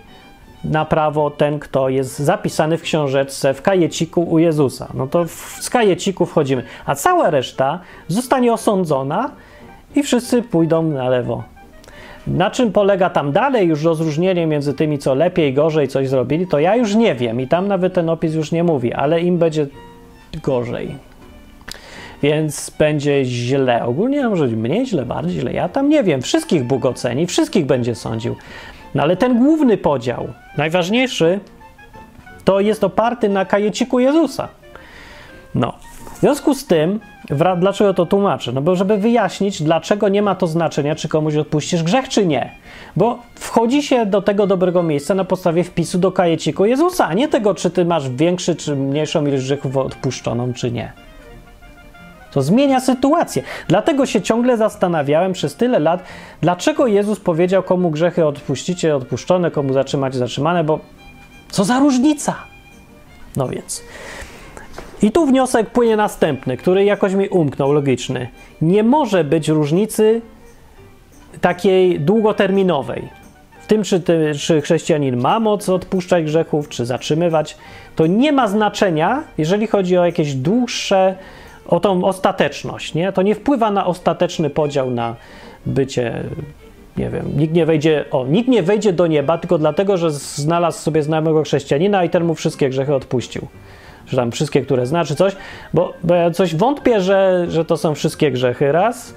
na prawo ten, kto jest zapisany w książeczce, w kajeciku u Jezusa. No to w, z kajeciku wchodzimy, a cała reszta zostanie osądzona i wszyscy pójdą na lewo. Na czym polega tam dalej już rozróżnienie między tymi, co lepiej, gorzej coś zrobili, to ja już nie wiem i tam nawet ten opis już nie mówi, ale im będzie gorzej. Więc będzie źle. Ogólnie może być mniej źle, bardziej źle. Ja tam nie wiem. Wszystkich Bóg oceni, wszystkich będzie sądził. No ale ten główny podział, najważniejszy, to jest oparty na kajeciku Jezusa. No. W związku z tym Dlaczego to tłumaczę? No bo żeby wyjaśnić, dlaczego nie ma to znaczenia, czy komuś odpuścisz grzech, czy nie. Bo wchodzi się do tego dobrego miejsca na podstawie wpisu do kajeciku Jezusa, a nie tego, czy ty masz większy czy mniejszą ilość grzechów odpuszczoną, czy nie. To zmienia sytuację. Dlatego się ciągle zastanawiałem przez tyle lat, dlaczego Jezus powiedział, komu grzechy odpuścicie, odpuszczone, komu zatrzymać, zatrzymane, bo co za różnica? No więc. I tu wniosek płynie następny, który jakoś mi umknął, logiczny. Nie może być różnicy takiej długoterminowej. W tym, czy, ty, czy chrześcijanin ma moc odpuszczać grzechów, czy zatrzymywać, to nie ma znaczenia, jeżeli chodzi o jakieś dłuższe, o tą ostateczność. Nie? To nie wpływa na ostateczny podział na bycie nie wiem, nikt nie wejdzie, o, nikt nie wejdzie do nieba tylko dlatego, że znalazł sobie znajomego chrześcijanina i ten mu wszystkie grzechy odpuścił. Że tam wszystkie, które zna, czy coś, bo, bo ja coś wątpię, że, że to są wszystkie grzechy raz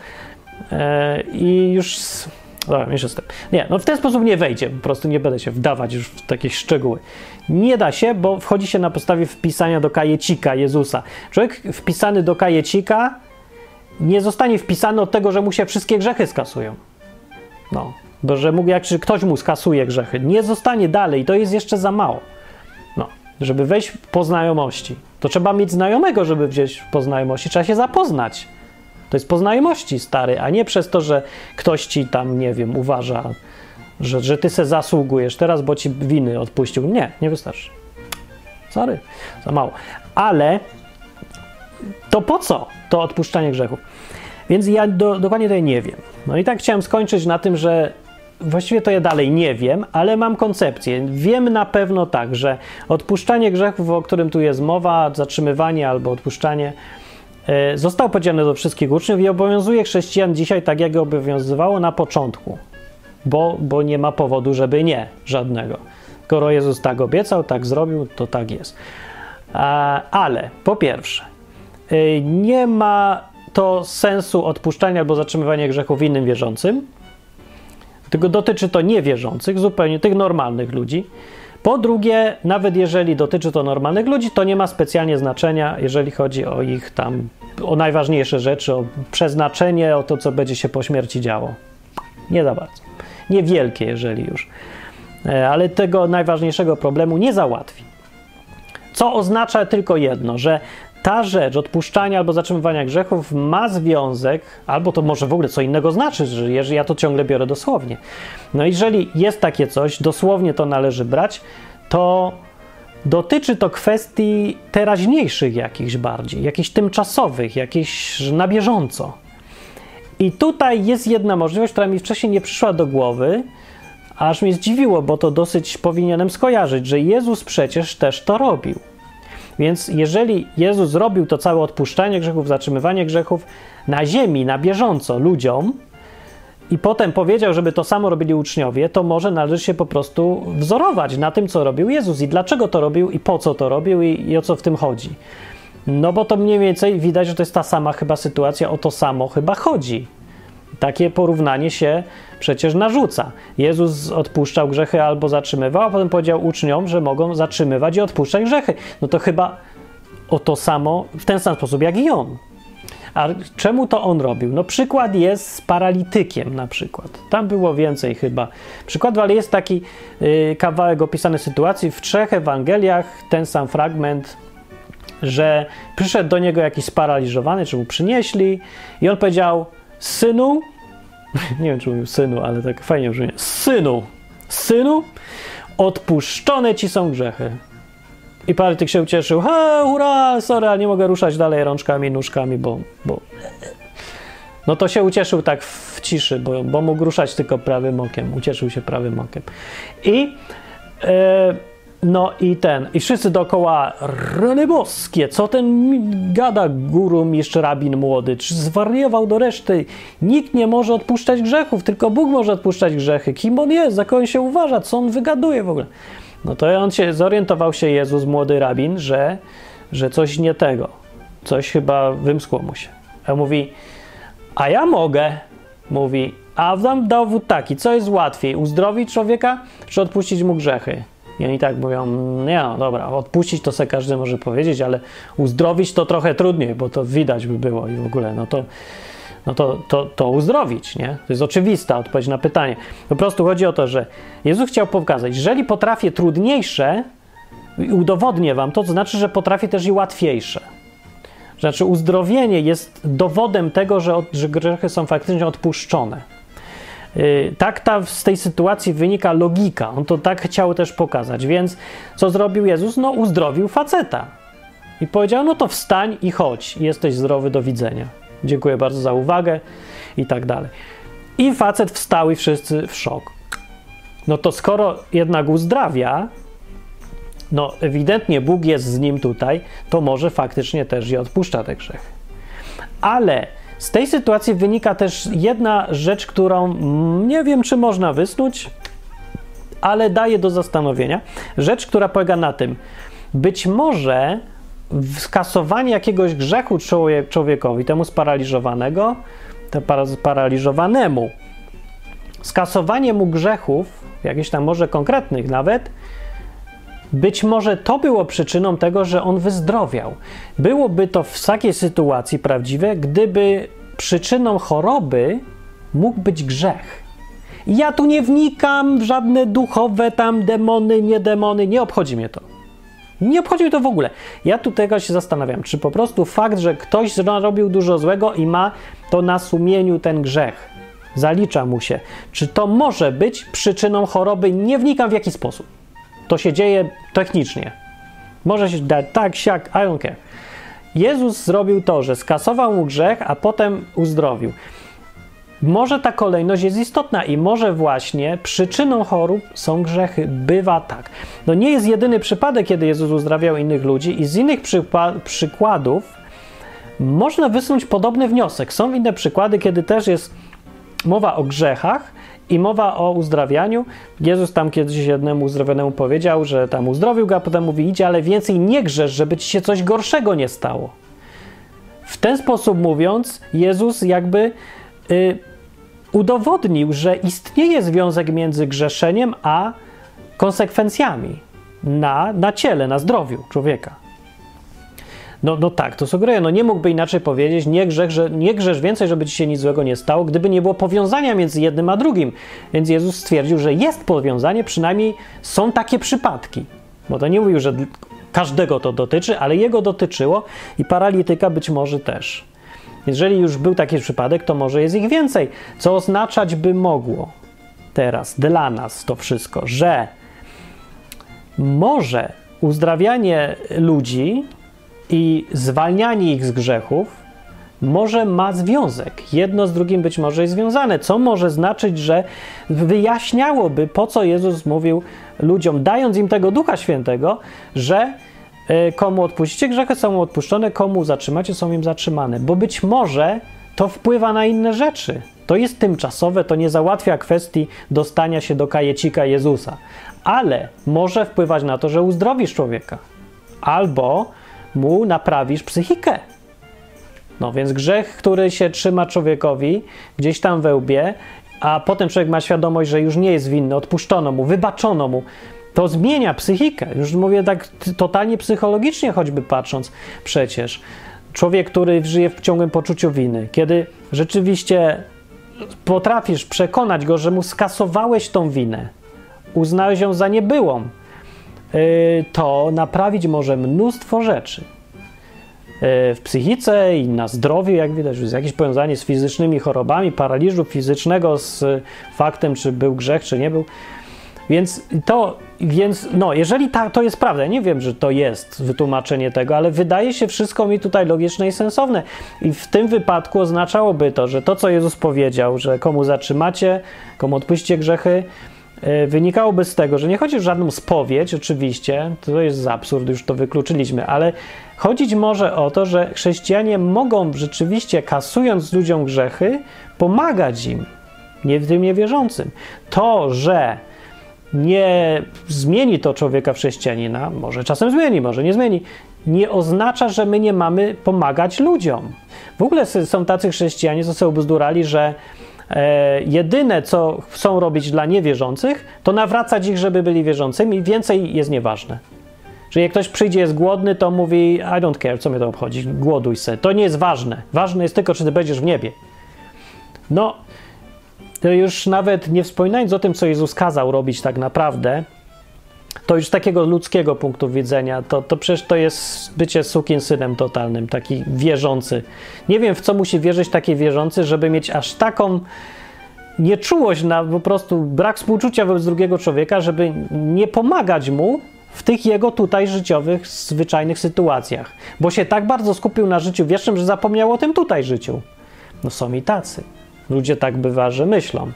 e, i już... Dobra, jeszcze z tym. Nie, no w ten sposób nie wejdzie, po prostu nie będę się wdawać już w takie szczegóły. Nie da się, bo wchodzi się na podstawie wpisania do kajecika Jezusa. Człowiek wpisany do kajecika nie zostanie wpisany od tego, że mu się wszystkie grzechy skasują. No, bo że mógł, jak czy ktoś mu skasuje grzechy, nie zostanie dalej, to jest jeszcze za mało. No, żeby wejść po znajomości, to trzeba mieć znajomego, żeby wziąć po znajomości, trzeba się zapoznać. To jest po znajomości, stary, a nie przez to, że ktoś ci tam, nie wiem, uważa, że, że ty se zasługujesz teraz, bo ci winy odpuścił. Nie, nie wystarczy. Sorry, za mało. Ale to po co to odpuszczanie grzechów? Więc ja do, dokładnie tutaj nie wiem. No i tak chciałem skończyć na tym, że właściwie to ja dalej nie wiem, ale mam koncepcję. Wiem na pewno tak, że odpuszczanie grzechów, o którym tu jest mowa, zatrzymywanie albo odpuszczanie, e, zostało powiedziane do wszystkich uczniów i obowiązuje chrześcijan dzisiaj tak, jak obowiązywało na początku, bo, bo nie ma powodu, żeby nie, żadnego. Skoro Jezus tak obiecał, tak zrobił, to tak jest. Ale po pierwsze, e, nie ma to sensu odpuszczania albo zatrzymywania grzechów innym wierzącym, tylko dotyczy to niewierzących, zupełnie tych normalnych ludzi. Po drugie, nawet jeżeli dotyczy to normalnych ludzi, to nie ma specjalnie znaczenia, jeżeli chodzi o ich tam, o najważniejsze rzeczy, o przeznaczenie, o to, co będzie się po śmierci działo. Nie za bardzo. Niewielkie, jeżeli już. E, ale tego najważniejszego problemu nie załatwi. Co oznacza tylko jedno, że ta rzecz odpuszczania albo zatrzymywania grzechów ma związek, albo to może w ogóle co innego znaczy, że jeżeli ja to ciągle biorę dosłownie. No jeżeli jest takie coś, dosłownie to należy brać, to dotyczy to kwestii teraźniejszych jakichś bardziej, jakichś tymczasowych, jakichś na bieżąco. I tutaj jest jedna możliwość, która mi wcześniej nie przyszła do głowy, aż mnie zdziwiło, bo to dosyć powinienem skojarzyć, że Jezus przecież też to robił. Więc jeżeli Jezus zrobił to całe odpuszczanie grzechów, zatrzymywanie grzechów na ziemi, na bieżąco ludziom, i potem powiedział, żeby to samo robili uczniowie, to może należy się po prostu wzorować na tym, co robił Jezus i dlaczego to robił i po co to robił i, i o co w tym chodzi. No bo to mniej więcej widać, że to jest ta sama chyba sytuacja, o to samo chyba chodzi. Takie porównanie się przecież narzuca. Jezus odpuszczał grzechy albo zatrzymywał, a potem powiedział uczniom, że mogą zatrzymywać i odpuszczać grzechy. No to chyba o to samo, w ten sam sposób jak i on. A czemu to on robił? No przykład jest z paralitykiem na przykład. Tam było więcej chyba przykładów, ale jest taki y, kawałek opisany sytuacji w trzech Ewangeliach, ten sam fragment, że przyszedł do niego jakiś sparaliżowany, czy mu przynieśli i on powiedział, synu, nie wiem czy mówił synu, ale tak fajnie brzmi, synu, synu, odpuszczone ci są grzechy. I Parytyk się ucieszył, ha, hurra, sorry, ale nie mogę ruszać dalej rączkami, nóżkami, bo, bo... No to się ucieszył tak w ciszy, bo, bo mógł ruszać tylko prawym okiem. Ucieszył się prawym okiem. I... E, no i ten, i wszyscy dookoła, rany boskie, co ten gada guru mistrz rabin młody, czy zwariował do reszty? Nikt nie może odpuszczać grzechów, tylko Bóg może odpuszczać grzechy. Kim on jest, za kogo on się uważa, co on wygaduje w ogóle? No to on się, zorientował się Jezus, młody rabin, że, że coś nie tego, coś chyba wymskło mu się. A mówi, a ja mogę, mówi, a dam dowód taki, co jest łatwiej, uzdrowić człowieka, czy odpuścić mu grzechy? I oni tak mówią, nie no dobra, odpuścić to sobie każdy może powiedzieć, ale uzdrowić to trochę trudniej, bo to widać by było i w ogóle, no to, no to, to, to uzdrowić, nie? To jest oczywista odpowiedź na pytanie. Po prostu chodzi o to, że Jezus chciał pokazać, jeżeli potrafię trudniejsze, udowodnię wam to, to znaczy, że potrafię też i łatwiejsze. Znaczy, uzdrowienie jest dowodem tego, że, że grzechy są faktycznie odpuszczone. Y, tak ta, z tej sytuacji wynika logika. On to tak chciał też pokazać. Więc co zrobił Jezus? No, uzdrowił faceta. I powiedział: No to wstań i chodź, jesteś zdrowy, do widzenia. Dziękuję bardzo za uwagę i tak dalej. I facet wstał i wszyscy w szok. No to skoro jednak uzdrawia, no ewidentnie Bóg jest z nim tutaj, to może faktycznie też i odpuszcza te grzechy. Ale Z tej sytuacji wynika też jedna rzecz, którą nie wiem, czy można wysnuć, ale daje do zastanowienia. Rzecz, która polega na tym, być może skasowanie jakiegoś grzechu człowiekowi, temu sparaliżowanego, sparaliżowanemu, skasowanie mu grzechów, jakichś tam może konkretnych nawet, być może to było przyczyną tego, że on wyzdrowiał. Byłoby to w takiej sytuacji prawdziwe, gdyby przyczyną choroby mógł być grzech. Ja tu nie wnikam w żadne duchowe tam demony, nie demony, nie obchodzi mnie to. Nie obchodzi mnie to w ogóle. Ja tu tego się zastanawiam, czy po prostu fakt, że ktoś zrobił dużo złego i ma to na sumieniu ten grzech, zalicza mu się, czy to może być przyczyną choroby, nie wnikam w jaki sposób. To się dzieje technicznie. Może się dać tak, siak, I don't care. Jezus zrobił to, że skasował mu grzech, a potem uzdrowił. Może ta kolejność jest istotna i może właśnie przyczyną chorób są grzechy. Bywa tak. No nie jest jedyny przypadek, kiedy Jezus uzdrawiał innych ludzi i z innych przykładów można wysunąć podobny wniosek. Są inne przykłady, kiedy też jest mowa o grzechach i mowa o uzdrawianiu. Jezus tam kiedyś jednemu uzdrowionemu powiedział, że tam uzdrowił go, a potem mówi: Idź, ale więcej nie grzesz, żeby ci się coś gorszego nie stało. W ten sposób mówiąc, Jezus jakby y, udowodnił, że istnieje związek między grzeszeniem a konsekwencjami na, na ciele, na zdrowiu człowieka. No, no tak, to sugeruje. No nie mógłby inaczej powiedzieć, nie grzesz, że, nie grzesz więcej, żeby ci się nic złego nie stało, gdyby nie było powiązania między jednym a drugim. Więc Jezus stwierdził, że jest powiązanie, przynajmniej są takie przypadki. Bo to nie mówił, że każdego to dotyczy, ale jego dotyczyło i paralityka być może też. Jeżeli już był taki przypadek, to może jest ich więcej, co oznaczać by mogło teraz dla nas to wszystko, że może uzdrawianie ludzi i zwalnianie ich z grzechów może ma związek. Jedno z drugim być może jest związane, co może znaczyć, że wyjaśniałoby, po co Jezus mówił ludziom, dając im tego Ducha Świętego, że e, komu odpuścicie grzechy, są mu odpuszczone, komu zatrzymacie, są im zatrzymane. Bo być może to wpływa na inne rzeczy. To jest tymczasowe, to nie załatwia kwestii dostania się do kajecika Jezusa, ale może wpływać na to, że uzdrowisz człowieka. Albo mu naprawisz psychikę. No więc grzech, który się trzyma człowiekowi gdzieś tam we łbie, a potem człowiek ma świadomość, że już nie jest winny, odpuszczono mu, wybaczono mu, to zmienia psychikę. Już mówię tak totalnie psychologicznie, choćby patrząc przecież. Człowiek, który żyje w ciągłym poczuciu winy, kiedy rzeczywiście potrafisz przekonać go, że mu skasowałeś tą winę, uznałeś ją za niebyłą, to naprawić może mnóstwo rzeczy. Y, w psychice i na zdrowiu, jak widać, jest jakieś powiązanie z fizycznymi chorobami, paraliżu fizycznego, z faktem, czy był grzech, czy nie był. Więc to, więc no, jeżeli ta, to jest prawda, ja nie wiem, że to jest wytłumaczenie tego, ale wydaje się wszystko mi tutaj logiczne i sensowne. I w tym wypadku oznaczałoby to, że to, co Jezus powiedział, że komu zatrzymacie, komu odpuścicie grzechy, E, wynikałoby z tego, że nie chodzi o żadną spowiedź, oczywiście, to jest absurd, już to wykluczyliśmy, ale chodzić może o to, że chrześcijanie mogą rzeczywiście, kasując ludziom grzechy, pomagać im, nie tym niewierzącym. To, że nie zmieni to człowieka w chrześcijanina, może czasem zmieni, może nie zmieni, nie oznacza, że my nie mamy pomagać ludziom. W ogóle są tacy chrześcijanie, co sobie bzdurali, że E, jedyne, co chcą robić dla niewierzących, to nawracać ich, żeby byli wierzącymi, więcej jest nieważne. Że jak ktoś przyjdzie, jest głodny, to mówi: I don't care, co mnie to obchodzi, głoduj se. To nie jest ważne. Ważne jest tylko, czy ty będziesz w niebie. No, to już nawet nie wspominając o tym, co Jezus kazał robić tak naprawdę, to już takiego ludzkiego punktu widzenia, to, to przecież to jest bycie sukin synem totalnym, taki wierzący. Nie wiem, w co musi wierzyć taki wierzący, żeby mieć aż taką nieczułość na po prostu brak współczucia wobec drugiego człowieka, żeby nie pomagać mu w tych jego tutaj życiowych, zwyczajnych sytuacjach. Bo się tak bardzo skupił na życiu wiecznym, że zapomniał o tym tutaj życiu. No są i tacy. Ludzie tak bywa, że myślą.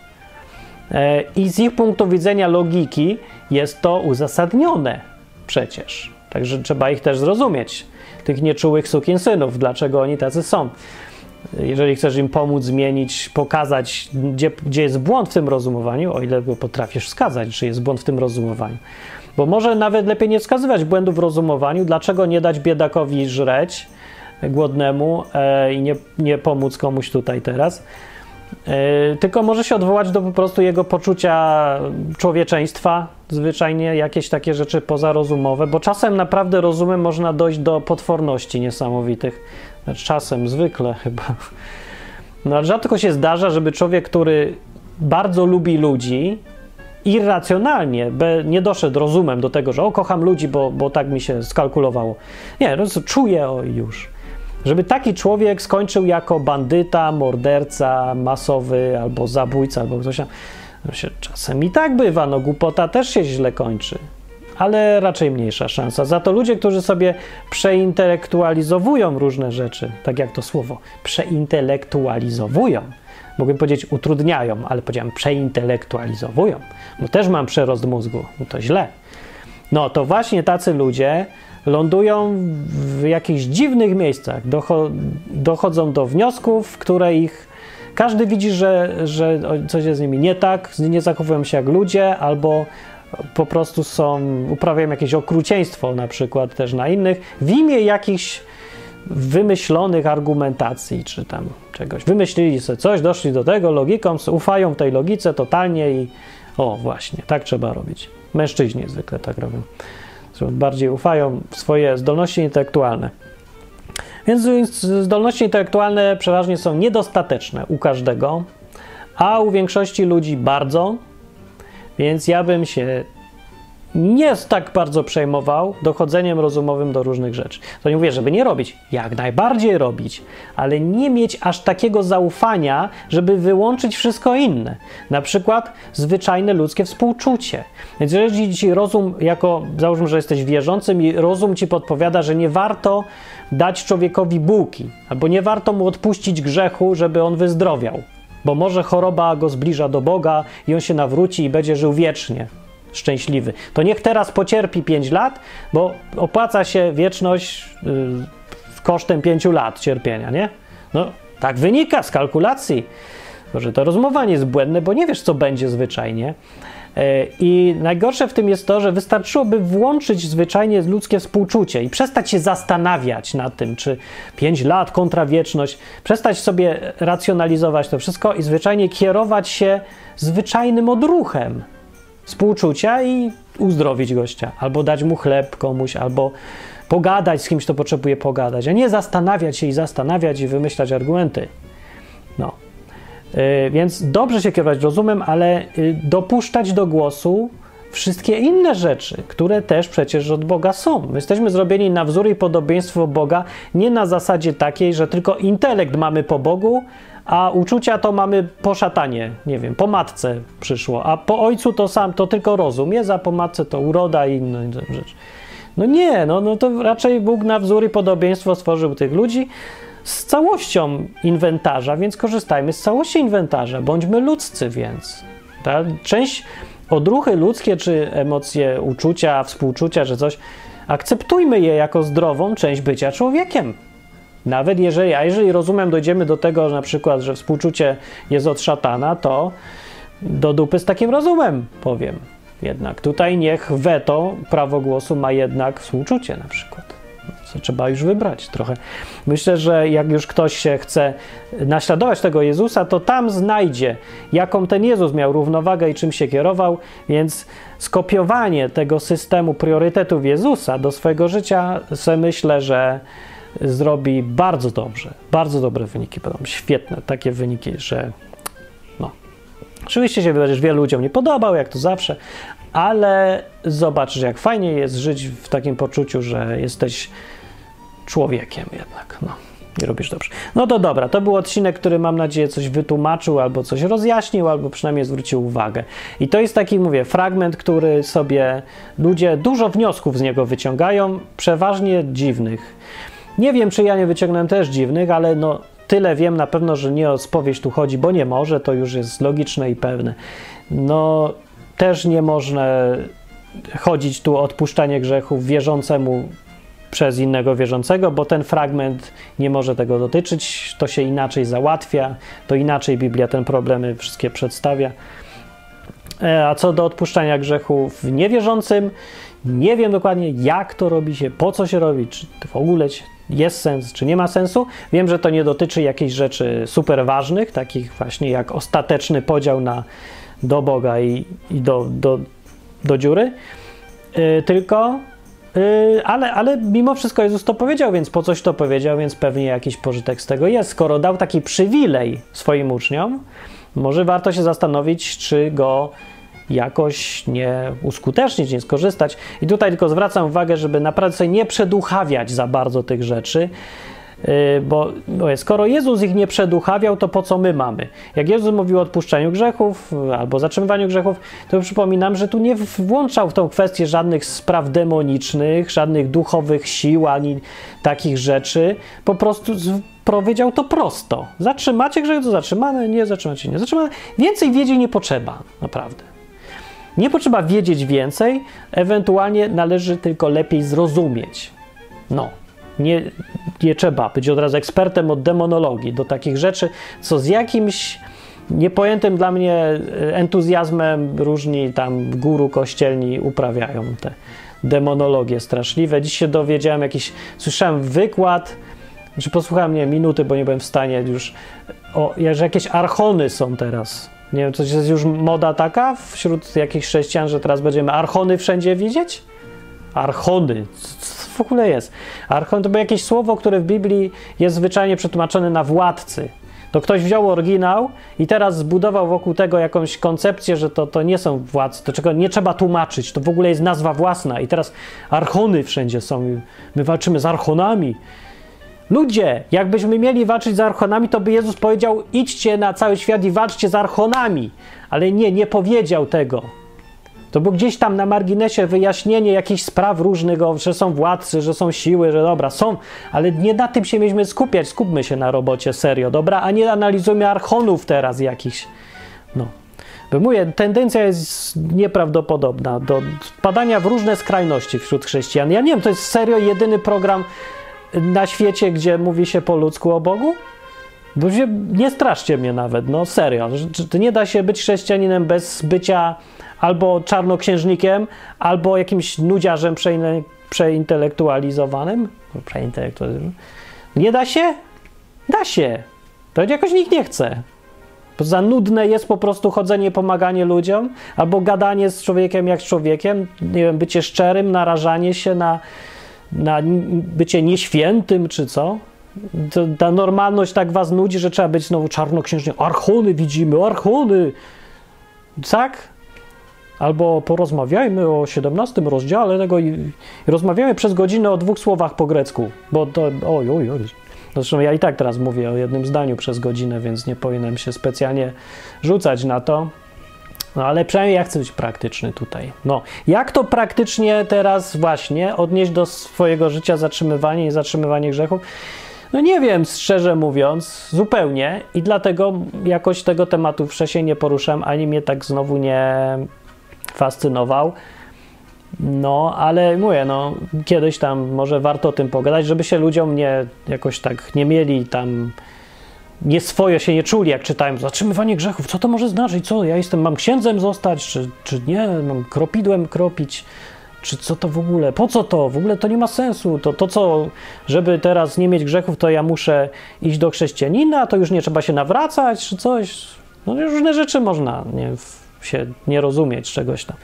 E, I z ich punktu widzenia logiki jest to uzasadnione przecież. Także trzeba ich też zrozumieć, tych nieczułych sukinsynów, dlaczego oni tacy są. jeżeli chcesz im pomóc, zmienić, pokazać, gdzie, gdzie jest błąd w tym rozumowaniu, o ile potrafisz wskazać, czy jest błąd w tym rozumowaniu. Bo może nawet lepiej nie wskazywać błędów w rozumowaniu, dlaczego nie dać biedakowi żreć głodnemu e, i nie, nie pomóc komuś tutaj teraz. E, tylko może się odwołać do po prostu jego poczucia człowieczeństwa, zwyczajnie jakieś takie rzeczy pozarozumowe, bo czasem naprawdę rozumem można dojść do potworności niesamowitych. Znaczy, czasem, zwykle chyba. No, ale rzadko się zdarza, żeby człowiek, który bardzo lubi ludzi, irracjonalnie, by nie doszedł rozumem do tego, że o, kocham ludzi, bo, bo tak mi się skalkulowało. Nie, czuję o już. Żeby taki człowiek skończył jako bandyta, morderca masowy albo zabójca, albo coś tam. No się czasem i tak bywa, no głupota też się źle kończy, ale raczej mniejsza szansa. Za to ludzie, którzy sobie przeintelektualizowują różne rzeczy, tak jak to słowo, przeintelektualizowują, mogłem powiedzieć utrudniają, ale powiedziałem przeintelektualizowują, bo też mam przerost mózgu, no to źle. No to właśnie tacy ludzie lądują w jakichś dziwnych miejscach, docho dochodzą do wniosków, które ich każdy widzi, że, że coś jest z nimi nie tak, nie zachowują się jak ludzie, albo po prostu są, uprawiają jakieś okrucieństwo na przykład też na innych w imię jakichś wymyślonych argumentacji, czy tam czegoś. Wymyślili sobie coś, doszli do tego logiką, ufają tej logice totalnie i o właśnie, tak trzeba robić. Mężczyźni zwykle tak robią. Bardziej ufają w swoje zdolności intelektualne. Więc zdolności intelektualne przeważnie są niedostateczne u każdego, a u większości ludzi bardzo. Więc ja bym się nie tak bardzo przejmował dochodzeniem rozumowym do różnych rzeczy. To nie mówię, żeby nie robić, jak najbardziej robić, ale nie mieć aż takiego zaufania, żeby wyłączyć wszystko inne. Na przykład zwyczajne ludzkie współczucie. Więc jeżeli ci rozum, jako załóżmy, że jesteś wierzącym i rozum ci podpowiada, że nie warto dać człowiekowi bułki, albo nie warto mu odpuścić grzechu, żeby on wyzdrowiał, bo może choroba go zbliża do Boga i on się nawróci i będzie żył wiecznie szczęśliwy. To niech teraz pocierpi 5 lat, bo opłaca się wieczność yy, kosztem 5 lat cierpienia, nie? No, tak wynika z kalkulacji. Że to rozmowanie jest błędne, bo nie wiesz, co będzie zwyczajnie. E, I najgorsze w tym jest to, że wystarczyłoby włączyć zwyczajnie ludzkie współczucie i przestać się zastanawiać nad tym, czy 5 lat kontra wieczność, przestać sobie racjonalizować to wszystko i zwyczajnie kierować się zwyczajnym odruchem współczucia i uzdrowić gościa, albo dać mu chleb komuś, albo pogadać z kimś, kto potrzebuje pogadać, a nie zastanawiać się i zastanawiać i wymyślać argumenty. No. Yy, więc dobrze się kierować rozumem, ale yy, dopuszczać do głosu wszystkie inne rzeczy, które też przecież od Boga są. My jesteśmy zrobieni na wzór i podobieństwo Boga, nie na zasadzie takiej, że tylko intelekt mamy po Bogu, a uczucia to mamy po szatanie, nie wiem, po matce przyszło, a po ojcu to sam, to tylko rozum jest, a po matce to uroda i inne rzeczy. No nie, no, no to raczej Bóg na wzór i podobieństwo stworzył tych ludzi z całością inwentarza, więc korzystajmy z całości inwentarza, bądźmy ludzcy więc. Ta część, odruchy ludzkie, czy emocje, uczucia, współczucia, że coś, akceptujmy je jako zdrową część bycia człowiekiem. Nawet jeżeli, a jeżeli rozumiem, dojdziemy do tego, że na przykład, że współczucie jest od szatana, to do dupy z takim rozumem powiem. Jednak tutaj niech weto, prawo głosu ma jednak współczucie na przykład. Co trzeba już wybrać trochę. Myślę, że jak już ktoś się chce naśladować tego Jezusa, to tam znajdzie, jaką ten Jezus miał równowagę i czym się kierował, więc skopiowanie tego systemu priorytetów Jezusa do swojego życia, myślę, że zrobi bardzo dobrze. Bardzo dobre wyniki będą, świetne takie wyniki, że no. Oczywiście się będziesz wielu ludziom nie podobał, jak to zawsze, ale zobaczysz, jak fajnie jest żyć w takim poczuciu, że jesteś człowiekiem jednak, no. I robisz dobrze. No to dobra, to był odcinek, który mam nadzieję coś wytłumaczył, albo coś rozjaśnił, albo przynajmniej zwrócił uwagę. I to jest taki, mówię, fragment, który sobie ludzie dużo wniosków z niego wyciągają, przeważnie dziwnych. Nie wiem, czy ja nie wyciągnąłem też dziwnych, ale no tyle wiem na pewno, że nie o spowieść tu chodzi, bo nie może, to już jest logiczne i pewne. No też nie można chodzić tu o odpuszczanie grzechów wierzącemu przez innego wierzącego, bo ten fragment nie może tego dotyczyć, to się inaczej załatwia, to inaczej Biblia ten problemy wszystkie przedstawia. E, a co do odpuszczania grzechów niewierzącym, nie wiem dokładnie, jak to robi się, po co się robi, czy w ogóle jest sens, czy nie ma sensu. Wiem, że to nie dotyczy jakichś rzeczy super ważnych, takich właśnie jak ostateczny podział na do Boga i, i do, do, do dziury, yy, tylko yy, ale, ale mimo wszystko Jezus to powiedział, więc po coś to powiedział, więc pewnie jakiś pożytek z tego jest. Skoro dał taki przywilej swoim uczniom, może warto się zastanowić, czy go jakoś nie uskutecznić, nie skorzystać. I tutaj tylko zwracam uwagę, żeby naprawdę sobie nie przeduchawiać za bardzo tych rzeczy, y, bo, skoro Jezus ich nie przeduchawiał, to po co my mamy? Jak Jezus mówił o odpuszczaniu grzechów albo zatrzymywaniu grzechów, to przypominam, że tu nie włączał w tą kwestię żadnych spraw demonicznych, żadnych duchowych sił ani takich rzeczy. Po prostu powiedział to prosto. Zatrzymacie grzech, to zatrzymane, nie zatrzymacie, nie zatrzymane. Więcej wiedzieć nie potrzeba, naprawdę. Nie potrzeba wiedzieć więcej, ewentualnie należy tylko lepiej zrozumieć. No, nie, nie trzeba być od razu ekspertem od demonologii do takich rzeczy, co z jakimś niepojętym dla mnie entuzjazmem różni tam guru kościelni uprawiają te demonologie straszliwe. Dziś się dowiedziałem jakiś, słyszałem wykład, czy posłuchałem, nie minuty, bo nie byłem w stanie już, o, że jakieś archony są teraz nie wiem, to jest już moda taka wśród jakichś chrześcijan, że teraz będziemy archony wszędzie widzieć? Archony. Co w ogóle jest? Archon to było jakieś słowo, które w Biblii jest zwyczajnie przetłumaczone na władcy. To ktoś wziął oryginał i teraz zbudował wokół tego jakąś koncepcję, że to, to nie są władcy, to czego nie trzeba tłumaczyć, to w ogóle jest nazwa własna. I teraz archony wszędzie są. My walczymy z archonami. Ludzie, jakbyśmy mieli walczyć z archonami, to by Jezus powiedział: idźcie na cały świat i walczcie z archonami. Ale nie, nie powiedział tego. To było gdzieś tam na marginesie wyjaśnienie jakichś spraw różnych, że są władcy, że są siły, że dobra, są, ale nie na tym się mieliśmy skupiać. Skupmy się na robocie serio, dobra, a nie analizujmy archonów teraz jakichś. No. Bo mówię, tendencja jest nieprawdopodobna do spadania w różne skrajności wśród chrześcijan. Ja nie wiem, to jest serio jedyny program na świecie, gdzie mówi się po ludzku o Bogu? Bo się, nie straszcie mnie nawet, no serio. Nie da się być chrześcijaninem bez bycia albo czarnoksiężnikiem, albo jakimś nudziarzem przeintelektualizowanym. Przeintelektualizowanym. Nie da się? Da się. To jakoś nikt nie chce. Bo za nudne jest po prostu chodzenie, pomaganie ludziom, albo gadanie z człowiekiem jak z człowiekiem, nie wiem, bycie szczerym, narażanie się na na bycie nieświętym, czy co? Ta normalność tak was nudzi, że trzeba być znowu czarnoksiężnie. Archony widzimy, archony! Tak? Albo porozmawiajmy o 17 rozdziale tego i, i rozmawiamy przez godzinę o dwóch słowach po grecku, bo to, oj, oj, oj. Zresztą ja i tak teraz mówię o jednym zdaniu przez godzinę, więc nie powinienem się specjalnie rzucać na to. No ale przynajmniej ja chcę być praktyczny tutaj. No, jak to praktycznie teraz właśnie odnieść do swojego życia zatrzymywanie i zatrzymywanie grzechów? No nie wiem, szczerze mówiąc, zupełnie i dlatego jakoś tego tematu wcześniej nie poruszam, ani mnie tak znowu nie fascynował. No, ale mówię, no, kiedyś tam może warto o tym pogadać, żeby się ludziom nie jakoś tak nie mieli tam nieswojo się nie czuli, jak czytałem zatrzymywanie grzechów. Co to może znaczyć? Co, ja jestem, mam księdzem zostać, czy, czy nie? Mam kropidłem kropić? Czy co to w ogóle? Po co to? W ogóle to nie ma sensu. To, to co, żeby teraz nie mieć grzechów, to ja muszę iść do chrześcijanina, to już nie trzeba się nawracać, czy coś. No różne rzeczy można, nie się nie rozumieć czegoś tam.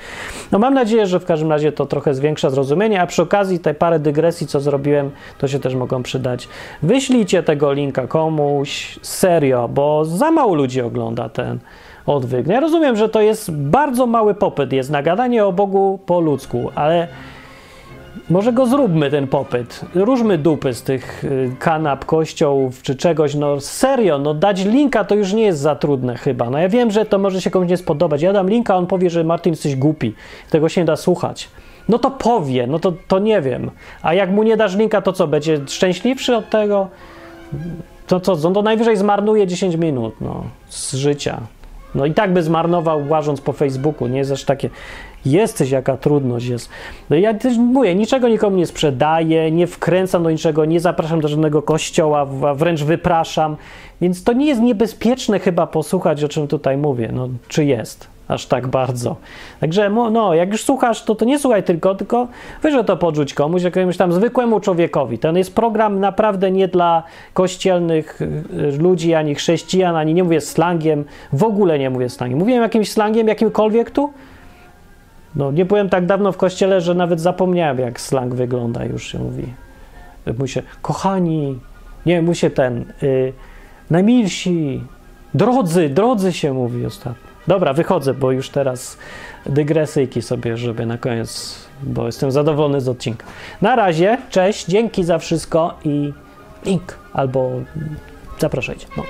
No mam nadzieję, że w każdym razie to trochę zwiększa zrozumienie, a przy okazji te parę dygresji, co zrobiłem, to się też mogą przydać. Wyślijcie tego linka komuś serio, bo za mało ludzi ogląda ten odwyk. Ja rozumiem, że to jest bardzo mały popyt, jest nagadanie o Bogu po ludzku, ale może go zróbmy, ten popyt. Różmy dupy z tych y, kanap, kościołów czy czegoś. No serio, no dać linka to już nie jest za trudne chyba. No ja wiem, że to może się komuś nie spodobać. Ja dam linka, on powie, że Martin jesteś głupi. Tego się nie da słuchać. No to powie, no to, to nie wiem. A jak mu nie dasz linka, to co, będzie szczęśliwszy od tego? To co, on to najwyżej zmarnuje 10 minut no, z życia. No i tak by zmarnował łażąc po Facebooku, nie jest aż takie Jesteś, jaka trudność jest. No ja też mówię, niczego nikomu nie sprzedaję, nie wkręcam do niczego, nie zapraszam do żadnego kościoła, wręcz wypraszam. Więc to nie jest niebezpieczne chyba posłuchać, o czym tutaj mówię. No, czy jest? Aż tak bardzo. Także, no, jak już słuchasz, to, to nie słuchaj tylko, tylko wyżej to podrzuć komuś, jakiemuś tam zwykłemu człowiekowi. Ten jest program naprawdę nie dla kościelnych y, ludzi, ani chrześcijan, ani nie mówię slangiem, w ogóle nie mówię slangiem. Mówiłem jakimś slangiem, jakimkolwiek tu? No, nie byłem tak dawno w kościele, że nawet zapomniałem, jak slang wygląda, już się mówi. Mówi się, kochani, nie, mówi się ten, y, najmilsi, drodzy, drodzy się mówi ostatnio. Dobra, wychodzę, bo już teraz dygresyjki sobie, żeby na koniec, bo jestem zadowolony z odcinka. Na razie, cześć, dzięki za wszystko i link albo zapraszajcie. No.